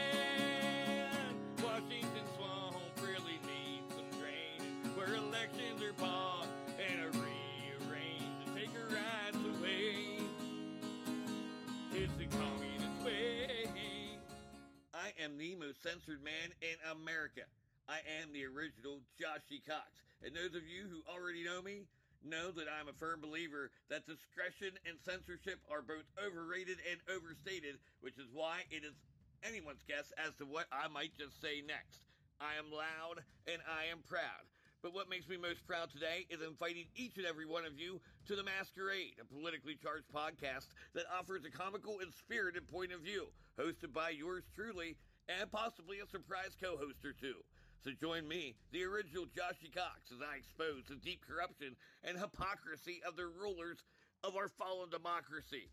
Censored man in America. I am the original Joshy Cox. And those of you who already know me know that I'm a firm believer that discretion and censorship are both overrated and overstated, which is why it is anyone's guess as to what I might just say next. I am loud and I am proud. But what makes me most proud today is inviting each and every one of you to The Masquerade, a politically charged podcast that offers a comical and spirited point of view, hosted by yours truly and possibly a surprise co host or two. So join me, the original Joshy Cox, as I expose the deep corruption and hypocrisy of the rulers of our fallen democracy.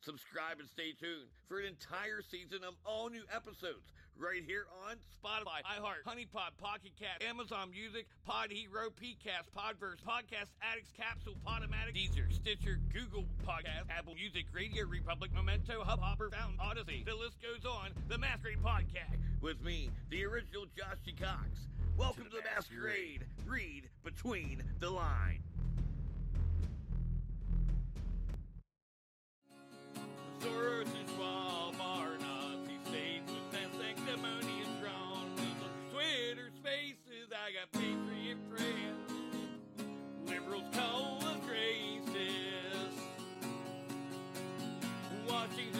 Subscribe and stay tuned for an entire season of all new episodes right here on Spotify, iHeart, HoneyPod, Pocket Cast, Amazon Music, Pod Hero, Pcast, Podverse, Podcast Addicts, Capsule, Podomatic, Deezer, Stitcher, Google Podcast, Apple Music, Radio Republic, Memento, Hubhopper, Fountain, Odysee. The list goes on. The Masquerade Podcast with me, the original Joshy Cox. Welcome to the, Masquerade. Read between the lines. Soros I got patriot friends. Liberals call us racist. Washington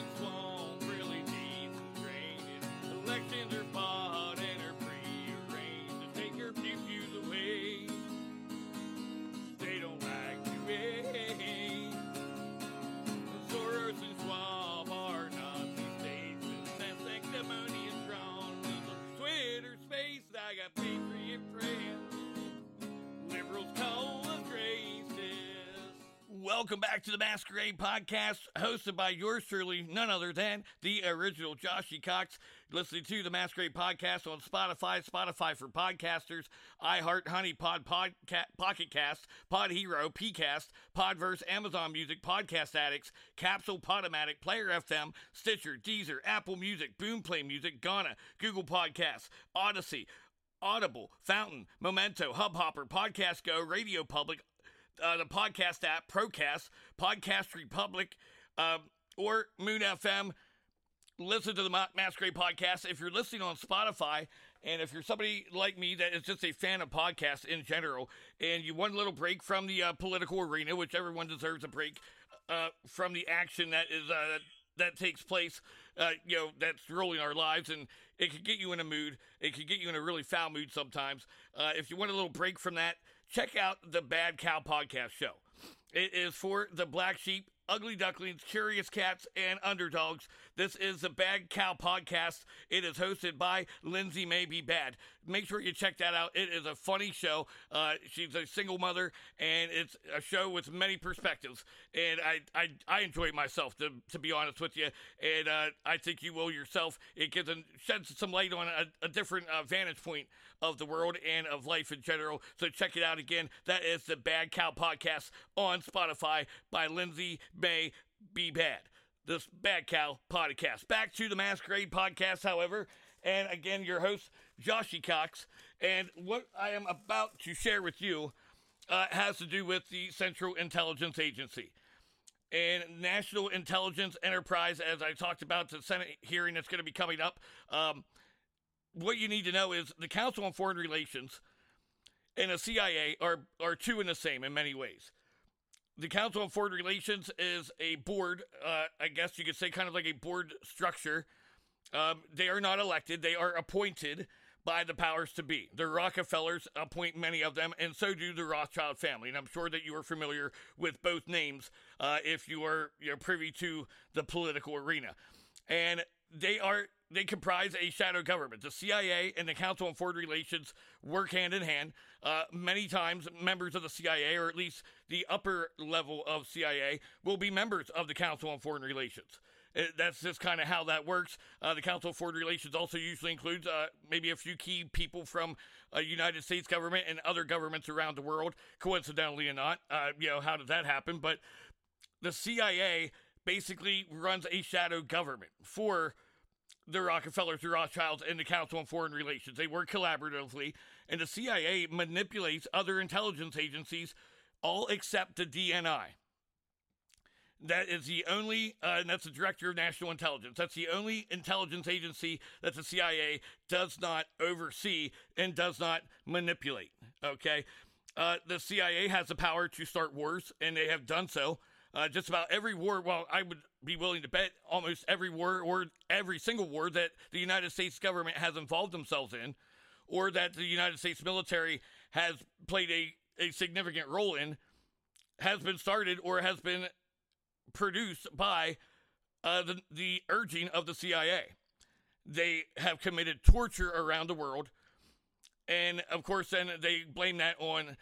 Welcome back to the Masquerade Podcast, hosted by yours truly, none other than the original Joshy Cox. Listening to the Masquerade Podcast on Spotify, Spotify for podcasters, iHeart, HoneyPod, Podca- Pocket Cast, Pod Hero, Pcast, Podverse, Amazon Music, Podcast Addicts, Capsule, Podomatic, Player FM, Stitcher, Deezer, Apple Music, Boomplay Music, Gaana, Google Podcasts, Odysee, Audible, Fountain, Memento, Hubhopper, Podcast Go, Radio Public, uh, the podcast app, Procast, Podcast Republic, um, or Moon FM. Listen to the Ma- Masquerade podcast. If you're listening on Spotify, and if you're somebody like me that is just a fan of podcasts in general, and you want a little break from the uh, political arena, which everyone deserves a break uh, from the action that is uh, that takes place, uh, you know, that's ruling our lives, and it can get you in a mood. It can get you in a really foul mood sometimes. Uh, if you want a little break from that, check out the Bad Cow Podcast Show. It is for the black sheep, ugly ducklings, curious cats, and underdogs. This is the Bad Cow Podcast. It is hosted by Lindsay May Be Bad. Make sure you check that out. It is a funny show. Uh, she's a single mother, and it's a show with many perspectives. And I, I, I enjoy myself, to, to be honest with you. And uh, I think you will yourself. It gives a, sheds some light on a, a different uh, vantage point of the world and of life in general. So check it out again. That is the Bad Cow Podcast on Spotify by Lindsay May Be Bad. This Bad Cow Podcast. Back to the Masquerade Podcast, however. And again, your host, Joshy Cox. And what I am about to share with you uh, has to do with the Central Intelligence Agency and National Intelligence Enterprise, as I talked about the Senate hearing that's going to be coming up. Um, what you need to know is the Council on Foreign Relations and the CIA are, are two in the same in many ways. The Council on Foreign Relations is a board, uh, I guess you could say, kind of like a board structure. Um, they are not elected, they are appointed by the powers to be. The Rockefellers appoint many of them, and so do the Rothschild family. And I'm sure that you are familiar with both names uh, if you are you're privy to the political arena. and they are they comprise a shadow government. The CIA and the Council on Foreign Relations work hand in hand. Uh, many times, members of the CIA, or at least the upper level of CIA, will be members of the Council on Foreign Relations. It, uh, that's just kind of how that works. Uh, the Council of Foreign Relations also usually includes uh, maybe a few key people from United States government and other governments around the world. Coincidentally or not, uh, you know how did that happen? But the CIA basically runs a shadow government for the Rockefellers, the Rothschilds, and the Council on Foreign Relations. They work collaboratively, and the CIA manipulates other intelligence agencies, all except the DNI. That is the only, uh, and that's the Director of National Intelligence. That's the only intelligence agency that the CIA does not oversee and does not manipulate. Okay? Uh, the CIA has the power to start wars, and they have done so. Uh, just about every war, well, I would be willing to bet almost every war or every single war that the United States government has involved themselves in, or that the United States military has played a, a significant role in, has been started or has been produced by uh, the, the urging of the CIA. They have committed torture around the world. And of course, then they blame that on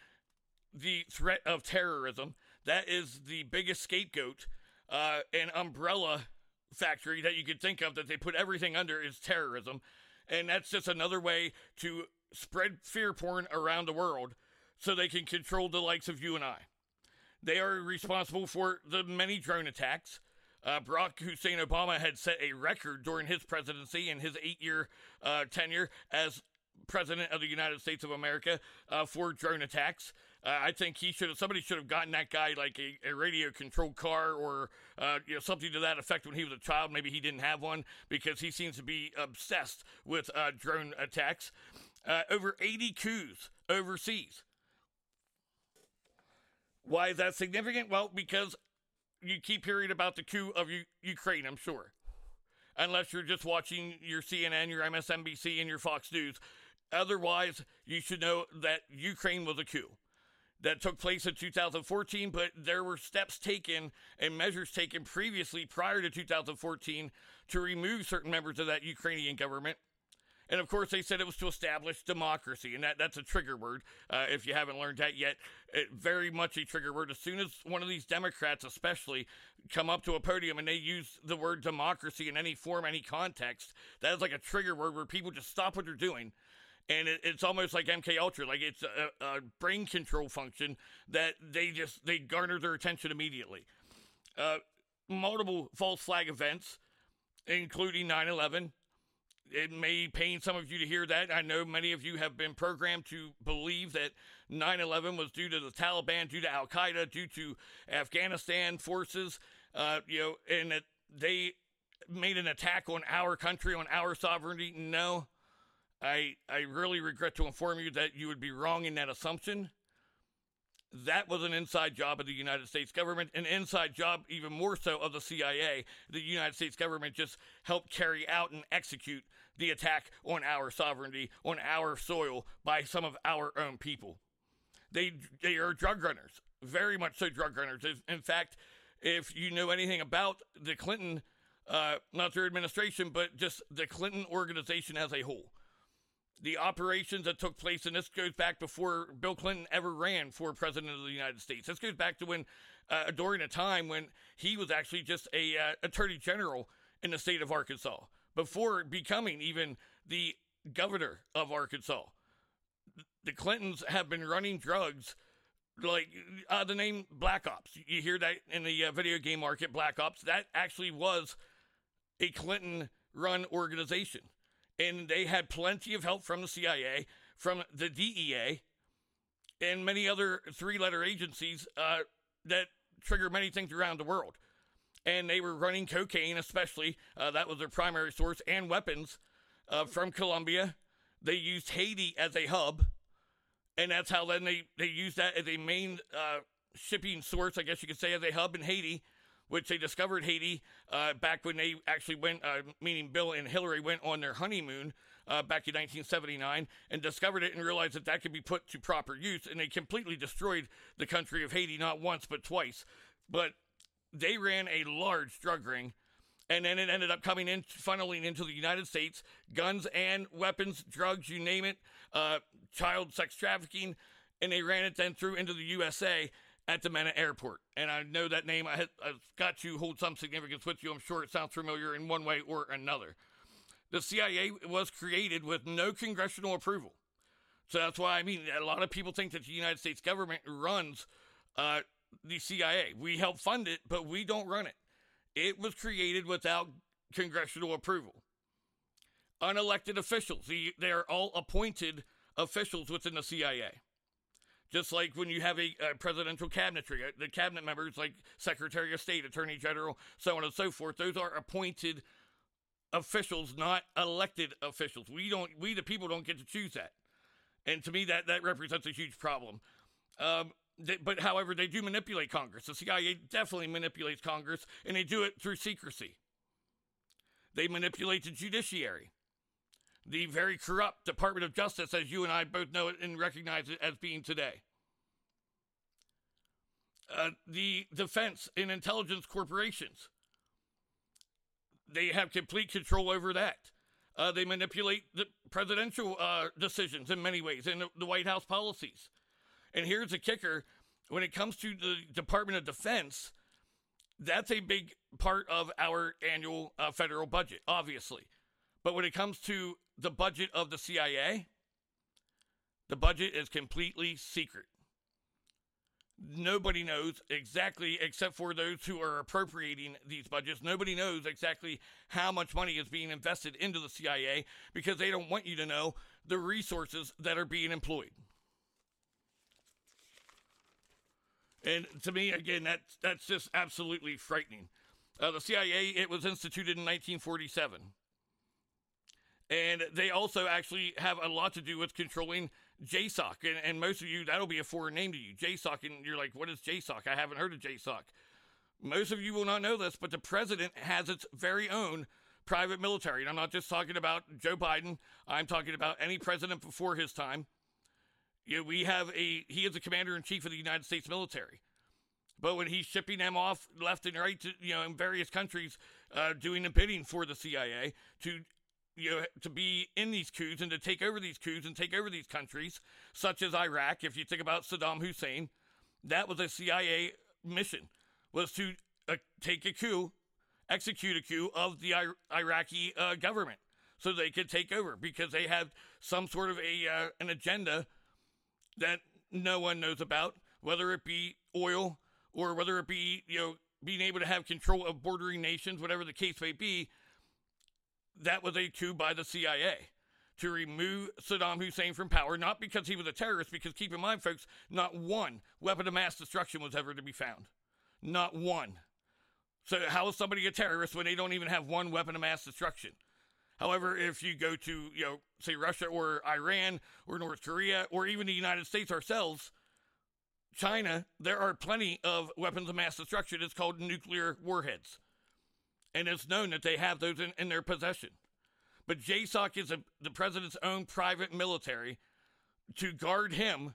the threat of terrorism. That is the biggest scapegoat uh, and umbrella factory that you could think of that they put everything under is terrorism. And that's just another way to spread fear porn around the world so they can control the likes of you and I. They are responsible for the many drone attacks. Uh, Barack Hussein Obama had set a record during his presidency and his eight year uh, tenure as president of the United States of America uh, for drone attacks. Uh, I think he should have. Somebody should have gotten that guy like a, a radio controlled car or uh, you know something to that effect when he was a child. Maybe he didn't have one because he seems to be obsessed with uh, drone attacks. Uh, over 80 coups overseas. Why is that significant? Well, because you keep hearing about the coup of U- Ukraine. I'm sure, unless you're just watching your CNN, your MSNBC, and your Fox News. Otherwise, you should know that Ukraine was a coup that took place in 2014, but there were steps taken and measures taken previously prior to 2014 to remove certain members of that Ukrainian government. And of course, they said it was to establish democracy, and that, that's a trigger word uh, if you haven't learned that yet. It, very much a trigger word. As soon as one of these Democrats, especially, come up to a podium and they use the word democracy in any form, any context, that is like a trigger word where people just stop what they're doing and it, it's almost like MK Ultra, like it's a, a, brain control function that they just they garner their attention immediately. Uh, multiple false flag events, including 9/11. It may pain some of you to hear that. I know many of you have been programmed to believe that 9 11 was due to the Taliban, due to Al Qaeda, due to Afghanistan forces, uh, you know, and that they made an attack on our country, on our sovereignty. No, I, I really regret to inform you that you would be wrong in that assumption. That was an inside job of the United States government, an inside job even more so of the CIA. The United States government just helped carry out and execute the attack on our sovereignty, on our soil by some of our own people. They, they are drug runners, very much so drug runners. In fact, if you know anything about the Clinton, uh, not their administration, but just the Clinton organization as a whole, the operations that took place, and this goes back before Bill Clinton ever ran for president of the United States. This goes back to when, uh, during a time when he was actually just a uh, attorney general in the state of Arkansas before becoming even the governor of Arkansas. The Clintons have been running drugs like uh, the name Black Ops. You hear that in the uh, video game market, Black Ops. That actually was a Clinton run organization and they had plenty of help from the CIA, from the DEA, and many other three letter agencies uh, that trigger many things around the world. And they were running cocaine, especially. Uh, that was their primary source, and weapons uh, from Colombia. They used Haiti as a hub. And that's how then they, they used that as a main uh, shipping source, I guess you could say, as a hub in Haiti which they discovered Haiti uh, back when they actually went, uh, meaning Bill and Hillary went on their honeymoon uh, back in 1979 and discovered it and realized that that could be put to proper use. And they completely destroyed the country of Haiti, not once, but twice. But they ran a large drug ring and then it ended up coming in, funneling into the United States, guns and weapons, drugs, you name it, uh, child sex trafficking, and they ran it then through into the USA at the Mena Airport. And I know that name, I had, I've got to hold some significance with you. I'm sure it sounds familiar in one way or another. The CIA was created with no congressional approval. So that's why I mean, a lot of people think that the United States government runs uh, the CIA. We help fund it, but we don't run it. It was created without congressional approval. Unelected officials, they are all appointed officials within the CIA. Just like when you have a, a presidential cabinetry, uh, the cabinet members like Secretary of State, Attorney General, so on and so forth, those are appointed officials, not elected officials. We don't, we the people don't get to choose that. And to me, that, that represents a huge problem. Um, they, but however, they do manipulate Congress. The CIA definitely manipulates Congress, and they do it through secrecy. They manipulate the judiciary. The very corrupt Department of Justice, as you and I both know it and recognize it as being today. Uh, the defense and intelligence corporations. They have complete control over that. Uh, they manipulate the presidential uh, decisions in many ways and the, White House policies. And here's the kicker when it comes to the Department of Defense, that's a big part of our annual uh, federal budget, obviously. But when it comes to the budget of the CIA, the budget is completely secret. Nobody knows exactly, except for those who are appropriating these budgets, nobody knows exactly how much money is being invested into the CIA because they don't want you to know the resources that are being employed. And to me, again, that's that's just absolutely frightening. Uh, the CIA it was instituted in 1947, and they also actually have a lot to do with controlling JSOC. And, and most of you, that'll be a foreign name to you, JSOC. And you're like, what is JSOC? I haven't heard of JSOC. Most of you will not know this, but the president has its very own private military. And I'm not just talking about Joe Biden. I'm talking about any president before his time. You know, we have a he is the commander in chief of the United States military. But when he's shipping them off left and right to you know in various countries, uh, doing the bidding for the CIA to you know to be in these coups and to take over these coups and take over these countries, such as Iraq. If you think about Saddam Hussein, that was a CIA mission was to uh, take a coup, execute a coup of the I- Iraqi uh, government so they could take over because they had some sort of a uh, an agenda that no one knows about, whether it be oil or whether it be, you know, being able to have control of bordering nations, whatever the case may be. That was a coup by the CIA to remove Saddam Hussein from power, not because he was a terrorist, because keep in mind, folks, not one weapon of mass destruction was ever to be found. Not one. So, how is somebody a terrorist when they don't even have one weapon of mass destruction? However, if you go to, you know, say Russia or Iran or North Korea or even the United States ourselves, China, there are plenty of weapons of mass destruction. It's called nuclear warheads. And it's known that they have those in, in their possession. But JSOC is a, the president's own private military to guard him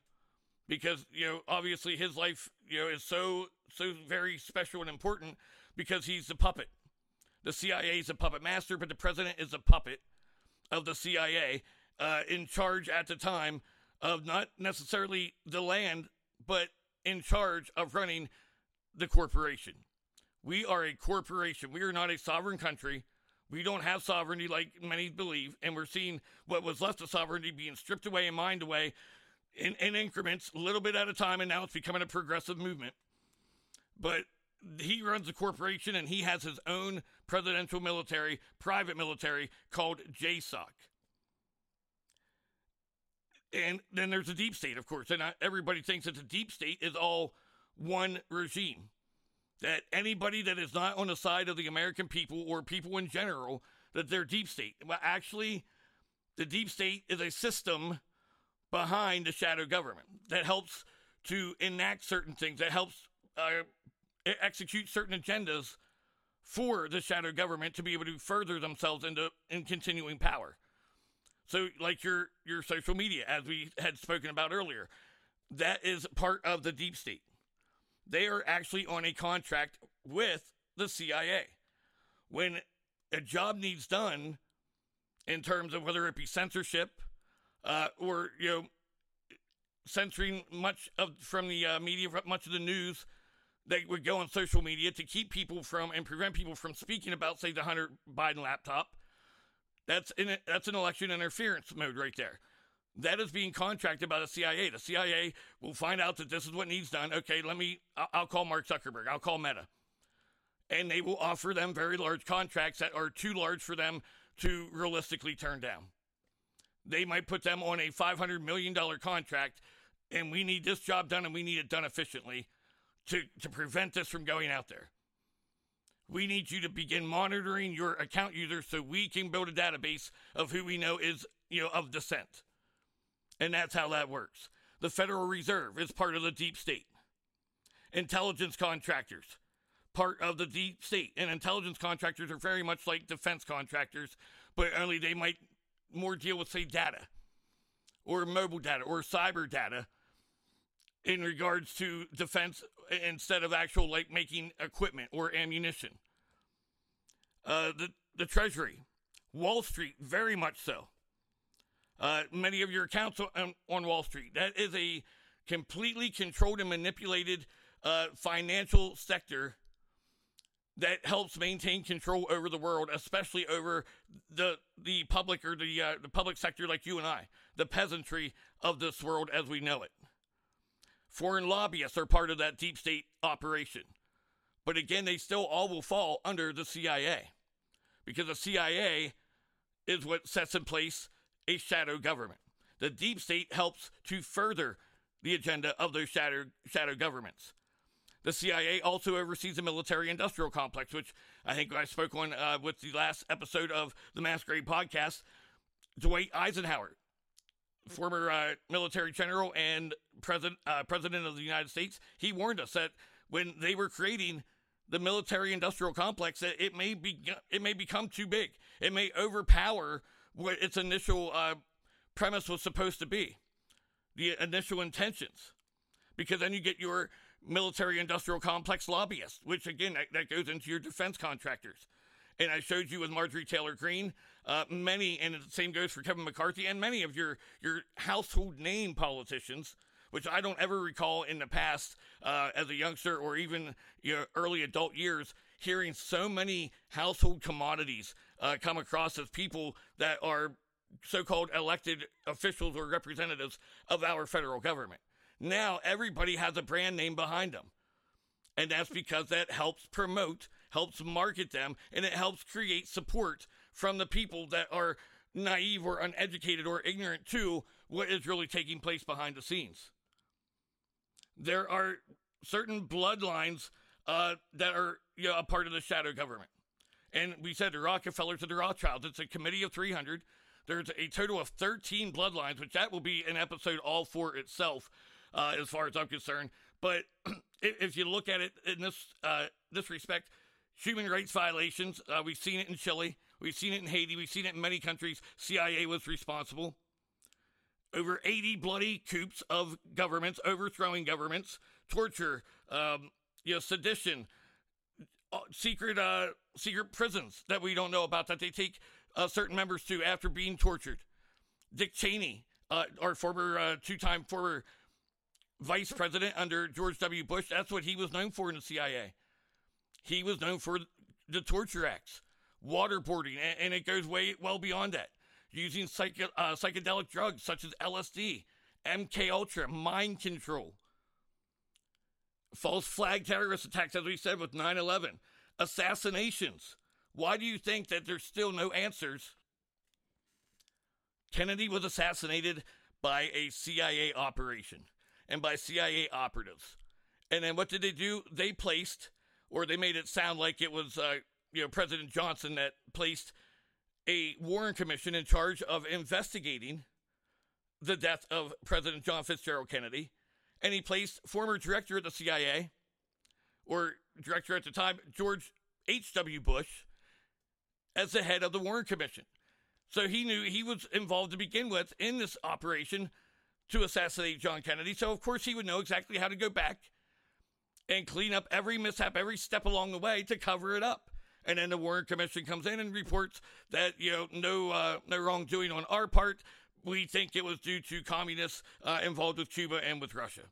because, you know, obviously his life, you know, is so, so very special and important because he's the puppet. The CIA is a puppet master, but the president is a puppet of the CIA uh, in charge at the time of not necessarily the land, but in charge of running the corporation. We are a corporation. We are not a sovereign country. We don't have sovereignty like many believe, and we're seeing what was left of sovereignty being stripped away and mined away in, in increments, a little bit at a time, and now it's becoming a progressive movement. But he runs a corporation and he has his own presidential military, private military called JSOC. And then there's the deep state, of course. And everybody thinks that the deep state is all one regime. That anybody that is not on the side of the American people or people in general, that they're deep state. Well, actually, the deep state is a system behind the shadow government that helps to enact certain things, that helps uh, execute certain agendas for the shadow government to be able to further themselves into in continuing power. So, like your your social media, as we had spoken about earlier, that is part of the deep state. They are actually on a contract with the CIA. when a job needs done in terms of whether it be censorship uh, or you know censoring much of from the uh, media, much of the news that would go on social media to keep people from and prevent people from speaking about, say, the Hunter Biden laptop. That's in that's an election interference mode right there. That is being contracted by the CIA. The CIA will find out that this is what needs done. Okay, let me. I'll call Mark Zuckerberg. I'll call Meta, and they will offer them very large contracts that are too large for them to realistically turn down. They might put them on a $500 million contract, and we need this job done and we need it done efficiently to, to prevent this from going out there. We need you to begin monitoring your account users so we can build a database of who we know is, you know, of dissent. And that's how that works. The Federal Reserve is part of the deep state. Intelligence contractors, part of the deep state. And intelligence contractors are very much like defense contractors, but only they might more deal with, say, data or mobile data or cyber data in regards to defense instead of actual like making equipment or ammunition. Uh, the the Treasury, Wall Street, very much so. Uh, many of your accounts on, on, Wall Street that is a completely controlled and manipulated uh, financial sector that helps maintain control over the world, especially over the the public or the uh, the public sector like you and I, the peasantry of this world as we know it. Foreign lobbyists are part of that deep state operation. But again, they still all will fall under the CIA because the CIA is what sets in place a shadow government. The deep state helps to further the agenda of those shadow, shadow governments. The CIA also oversees the military industrial complex, which I think I spoke on uh, with the last episode of the Masquerade podcast. Dwight Eisenhower former uh, military general and president uh, president of the United States, he warned us that when they were creating the military industrial complex, that it may be it may become too big. It may overpower what its initial uh, premise was supposed to be, the initial intentions, because then you get your military industrial complex lobbyists, which again that, that goes into your defense contractors. And I showed you with Marjorie Taylor Greene uh, many, and the same goes for Kevin McCarthy and many of your your household name politicians, which I don't ever recall in the past uh, as a youngster or even your early adult years hearing so many household commodities uh, come across as people that are so-called elected officials or representatives of our federal government. Now everybody has a brand name behind them. And that's because that helps promote, helps market them, and it helps create support from the people that are naive or uneducated or ignorant to what is really taking place behind the scenes. There are certain bloodlines uh, that are you know, a part of the shadow government. And we said the Rockefellers and the Rothschilds. It's a committee of 300. There's a total of 13 bloodlines, which that will be an episode all for itself, uh, as far as I'm concerned. But <clears throat> if you look at it in this uh, this respect, human rights violations, uh, we've seen it in Chile. We've seen it in Haiti. We've seen it in many countries. CIA was responsible. Over 80 bloody coups of governments, overthrowing governments, torture, um, you know, sedition, uh, secret, uh, secret prisons that we don't know about that they take uh, certain members to after being tortured. Dick Cheney, uh, our former uh, two-time former vice president under George W. Bush, that's what he was known for in the CIA. He was known for the torture acts waterboarding, and, and it goes way well beyond that. Using psych- uh, psychedelic drugs such as LSD, MK Ultra, mind control, false flag terrorist attacks, as we said with 9/11, assassinations. Why do you think that there's still no answers? Kennedy was assassinated by a CIA operation and by CIA operatives. And then what did they do? They placed, or they made it sound like it was uh, you know, President Johnson that placed a Warren Commission in charge of investigating the death of President John Fitzgerald Kennedy, and he placed former director of the CIA, or director at the time, George H.W. Bush, as the head of the Warren Commission. So he knew he was involved to begin with in this operation to assassinate John Kennedy. So, of course, he would know exactly how to go back and clean up every mishap, every step along the way to cover it up And then the Warren Commission comes in and reports that you know no uh, no wrongdoing on our part. We think it was due to communists uh, involved with Cuba and with Russia.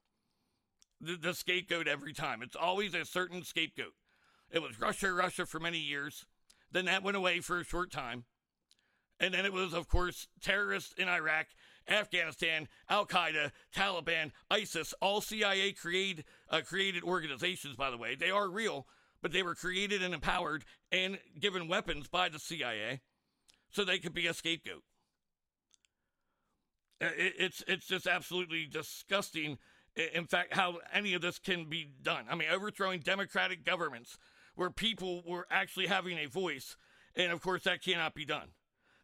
The, the scapegoat every time. It's always a certain scapegoat. It was Russia, Russia for many years. Then that went away for a short time. And then it was, of course, terrorists in Iraq, Afghanistan, Al Qaeda, Taliban, ISIS, all CIA created, uh, created organizations, by the way. They are real, but they were created and empowered and given weapons by the CIA so they could be a scapegoat. Uh, it, it's, it's just absolutely disgusting, in fact, how any of this can be done. I mean, overthrowing democratic governments where people were actually having a voice, and of course, that cannot be done.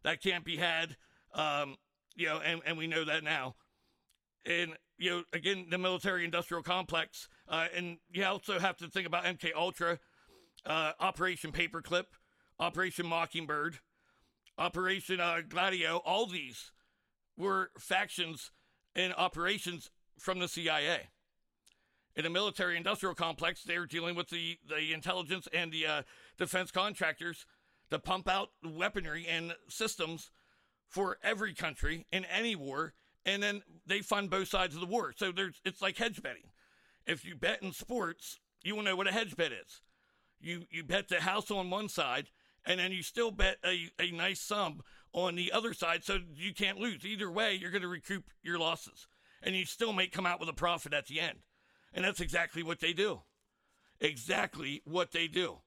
That can't be had. Um, you know, and, and we know that now. And, you know, again, the military industrial complex. Uh, and you also have to think about MK Ultra, uh, Operation Paperclip, Operation Mockingbird, Operation uh, Gladio. All these were factions and operations from the CIA. In a military industrial complex, they were dealing with the, the intelligence and the uh, defense contractors to pump out weaponry and systems for every country in any war, and then they fund both sides of the war. So there's it's like hedge betting. If you bet in sports, you will know what a hedge bet is. You you bet the house on one side, and then you still bet a, a nice sum on the other side, so you can't lose. Either way, you're going to recoup your losses, and you still may come out with a profit at the end. And that's exactly what they do. Exactly what they do.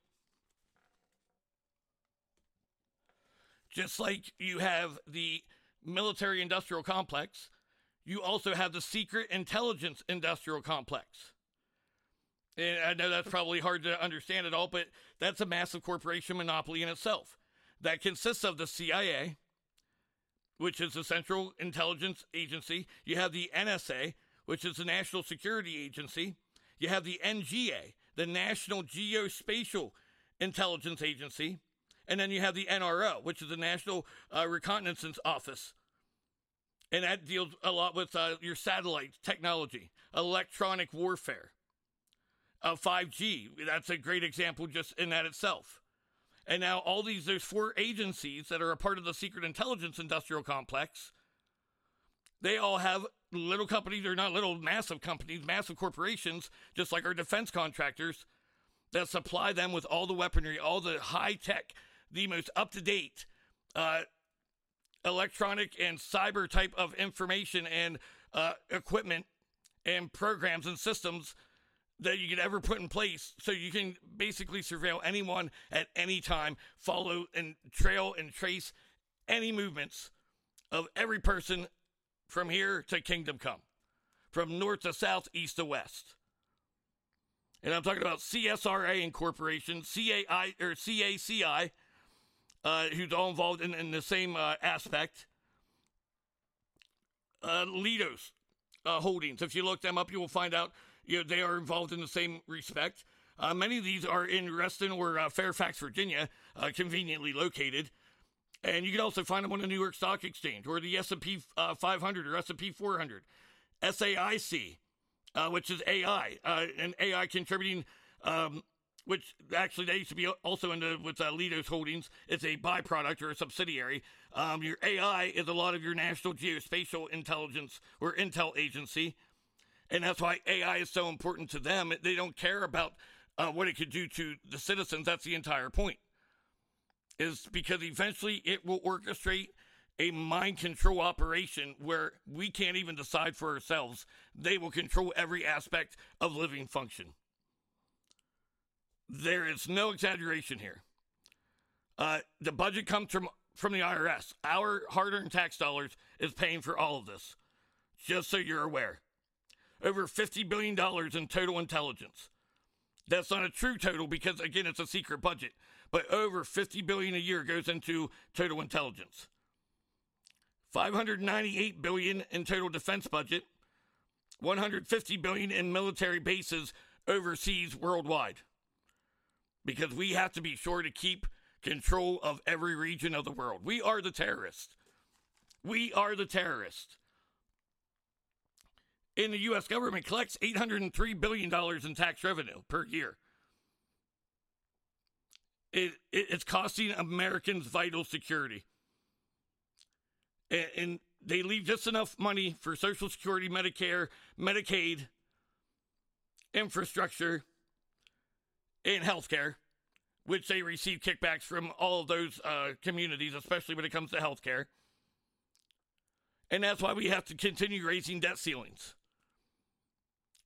Just like you have the military industrial complex, you also have the secret intelligence industrial complex. And I know that's probably hard to understand at all, but that's a massive corporation monopoly in itself that consists of the CIA, which is the Central Intelligence Agency. You have the NSA, which is the National Security Agency. You have the NGA, the National Geospatial Intelligence Agency. And then you have the NRO, which is the National uh, Reconnaissance Office. And that deals a lot with uh, your satellite technology, electronic warfare, uh, 5G. That's a great example just in that itself. And now all these, there's four agencies that are a part of the secret intelligence industrial complex. They all have little companies, they're not little, massive companies, massive corporations, just like our defense contractors, that supply them with all the weaponry, all the high tech the most up to date uh, electronic and cyber type of information and uh, equipment and programs and systems that you could ever put in place so you can basically surveil anyone at any time, follow and trail and trace any movements of every person from here to kingdom come, from north to south, east to west. And I'm talking about CSRA Incorporation, CAI or CACI, uh, who's all involved in, in the same uh, aspect. Uh, Leidos uh, Holdings. If you look them up, you will find out you know, they are involved in the same respect. Uh, many of these are in Reston or uh, Fairfax, Virginia, uh, conveniently located. And you can also find them on the New York Stock Exchange or the S&P 500 or S&P 400. SAIC, which is AI, and AI contributing um, which actually they used to be also into with uh, Leidos Holdings. It's a byproduct or a subsidiary. Um, your AI is a lot of your National Geospatial Intelligence or Intel Agency, and that's why AI is so important to them. They don't care about uh, what it could do to the citizens. That's the entire point. Is because eventually it will orchestrate a mind control operation where we can't even decide for ourselves. They will control every aspect of living function. There is no exaggeration here. Uh, the budget comes from, from the IRS. Our hard earned tax dollars is paying for all of this, just so you're aware. Over $50 billion in total intelligence. That's not a true total because, again, it's a secret budget, but over 50 billion a year goes into total intelligence. 598 billion in total defense budget, 150 billion in military bases overseas worldwide because we have to be sure to keep control of every region of the world. We are the terrorists. We are the terrorists. And the U.S. government collects $803 billion in tax revenue per year. it, it it's costing Americans vital security. And, and they leave just enough money for Social Security, Medicare, Medicaid, infrastructure, and healthcare, which they receive kickbacks from all those uh, communities, especially when it comes to healthcare. And that's why we have to continue raising debt ceilings.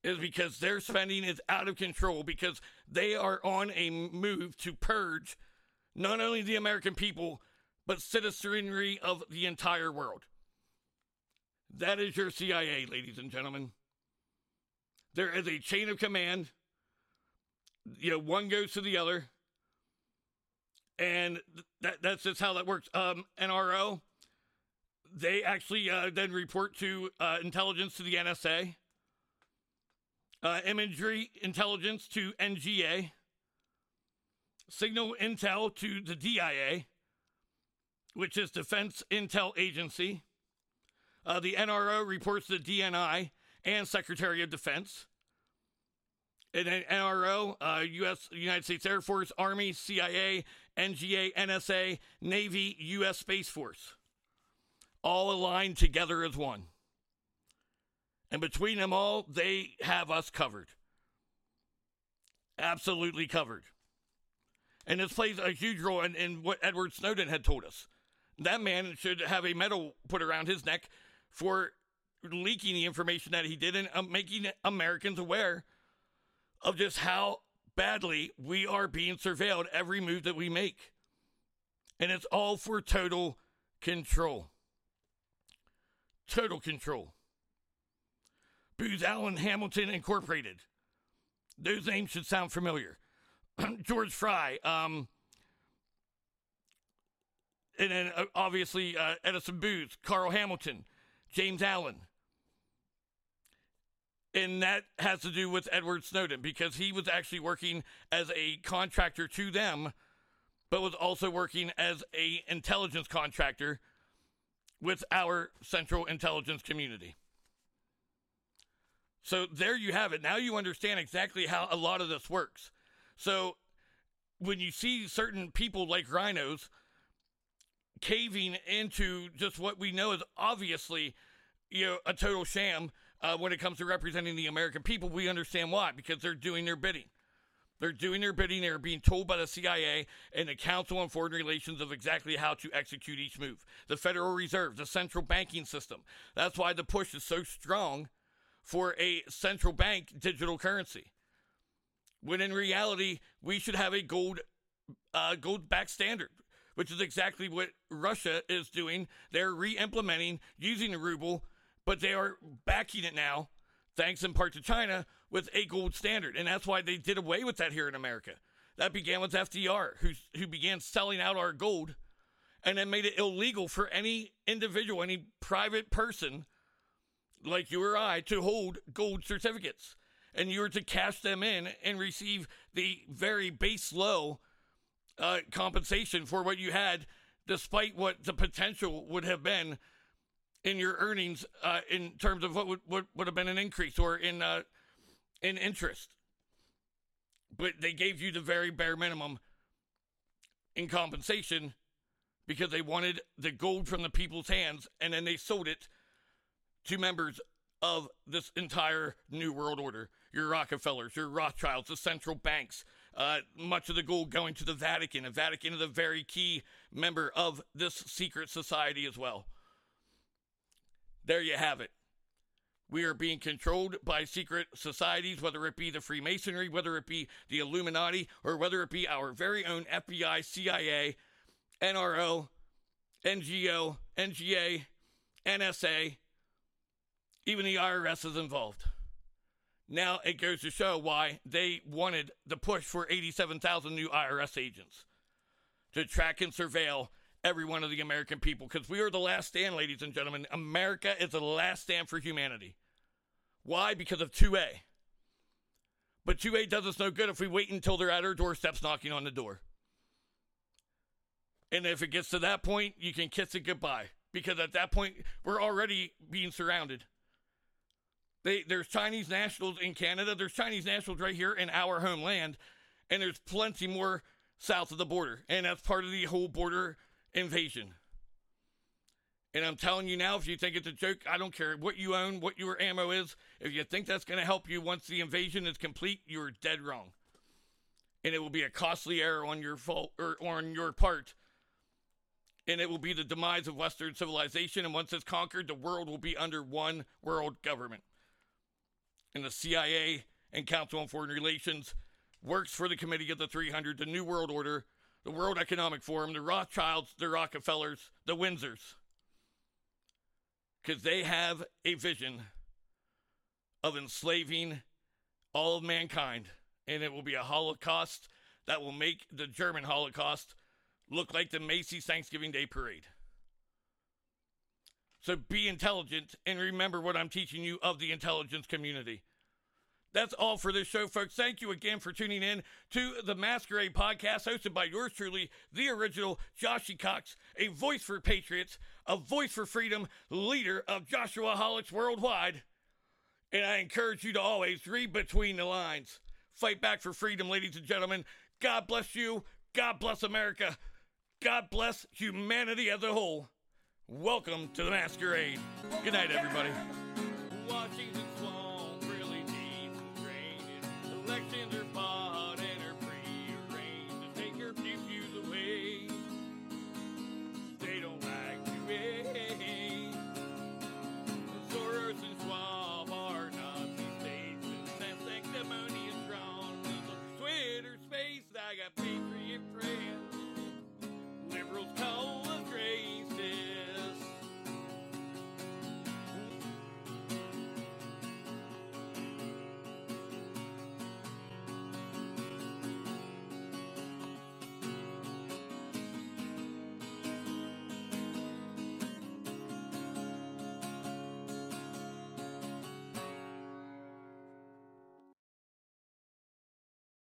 Is because their spending is out of control because they are on a move to purge not only the American people, but citizenry of the entire world. That is your CIA, ladies and gentlemen. There is a chain of command. You know, one goes to the other. And that, that's just how that works. Um, NRO, they actually uh, then report to uh, intelligence to the NSA, uh, imagery intelligence to NGA, signal intel to the DIA, which is Defense Intel Agency. Uh, the NRO reports to DNI and Secretary of Defense. And then NRO, uh, U.S. United States Air Force, Army, CIA, NGA, NSA, Navy, U.S. Space Force all aligned together as one. And between them all, they have us covered. Absolutely covered. And this plays a huge role in, in what Edward Snowden had told us. That man should have a medal put around his neck for leaking the information that he did and uh, making Americans aware of just how badly we are being surveilled every move that we make. And it's all for total control total control. Booz Allen Hamilton Incorporated. Those names should sound familiar. <clears throat> George Fry, um, and then uh, obviously uh, Edison Booz, Carl Hamilton, James Allen. And that has to do with Edward Snowden because he was actually working as a contractor to them, but was also working as a intelligence contractor with our Central Intelligence community. So there you have it. Now you understand exactly how a lot of this works. So when you see certain people like RINOs caving into just what we know is obviously you know a total sham uh, when it comes to representing the American people, we understand why because they're doing their bidding. They're doing their bidding. They're being told by the CIA and the Council on Foreign Relations of exactly how to execute each move. The Federal Reserve, the central banking system. That's why the push is so strong for a central bank digital currency. When in reality, we should have a gold, uh, gold backed standard, which is exactly what Russia is doing. They're re implementing using the ruble, but they are backing it now, thanks in part to China, with a gold standard. And that's why they did away with that here in America. That began with FDR, who, who began selling out our gold and then made it illegal for any individual, any private person like you or I to hold gold certificates. And you were to cash them in and receive the very base low uh, compensation for what you had, despite what the potential would have been in your earnings uh, in terms of what would, what would have been an increase or in uh, in interest. But they gave you the very bare minimum in compensation because they wanted the gold from the people's hands and then they sold it to members of this entire New World Order. Your Rockefellers, your Rothschilds, the central banks, uh, much of the gold going to the Vatican. The Vatican is a very key member of this secret society as well. There you have it. We are being controlled by secret societies, whether it be the Freemasonry, whether it be the Illuminati, or whether it be our very own FBI, CIA, NRO, NGO, NGA, NSA, even the IRS is involved. Now it goes to show why they wanted the push for 87,000 new IRS agents to track and surveil every one of the American people because we are the last stand, ladies and gentlemen. America is the last stand for humanity. Why? Because of 2A. But 2A does us no good if we wait until they're at our doorsteps knocking on the door. And if it gets to that point, you can kiss it goodbye because at that point, we're already being surrounded. They, there's Chinese nationals in Canada, there's Chinese nationals right here in our homeland, and there's plenty more south of the border, and that's part of the whole border invasion. And I'm telling you now, if you think it's a joke, I don't care what you own, what your ammo is. If you think that's going to help you once the invasion is complete, you're dead wrong. And it will be a costly error on your fault or, on your part. And it will be the demise of Western civilization. And once it's conquered, the world will be under one world government. And the CIA and Council on Foreign Relations works for the Committee of the 300, the New World Order, the World Economic Forum, the Rothschilds, the Rockefellers, the Windsors because they have a vision of enslaving all of mankind, and it will be a Holocaust that will make the German Holocaust look like the Macy's Thanksgiving Day Parade. So be intelligent and remember what I'm teaching you of the intelligence community. That's all for this show, folks. Thank you again for tuning in to the Masquerade podcast hosted by yours truly, the original Joshy Cox, a voice for patriots, a voice for freedom, leader of Joshua Holics worldwide. And I encourage you to always read between the lines. Fight back for freedom, ladies and gentlemen. God bless you. God bless America. God bless humanity as a whole. Welcome to the Masquerade. Good night, everybody. Washington swamp really. Elections are bought and are to take your away. They don't like to wait. Soros and Schwab are Nazi states, and drawn Twitter space. I got patriot praise.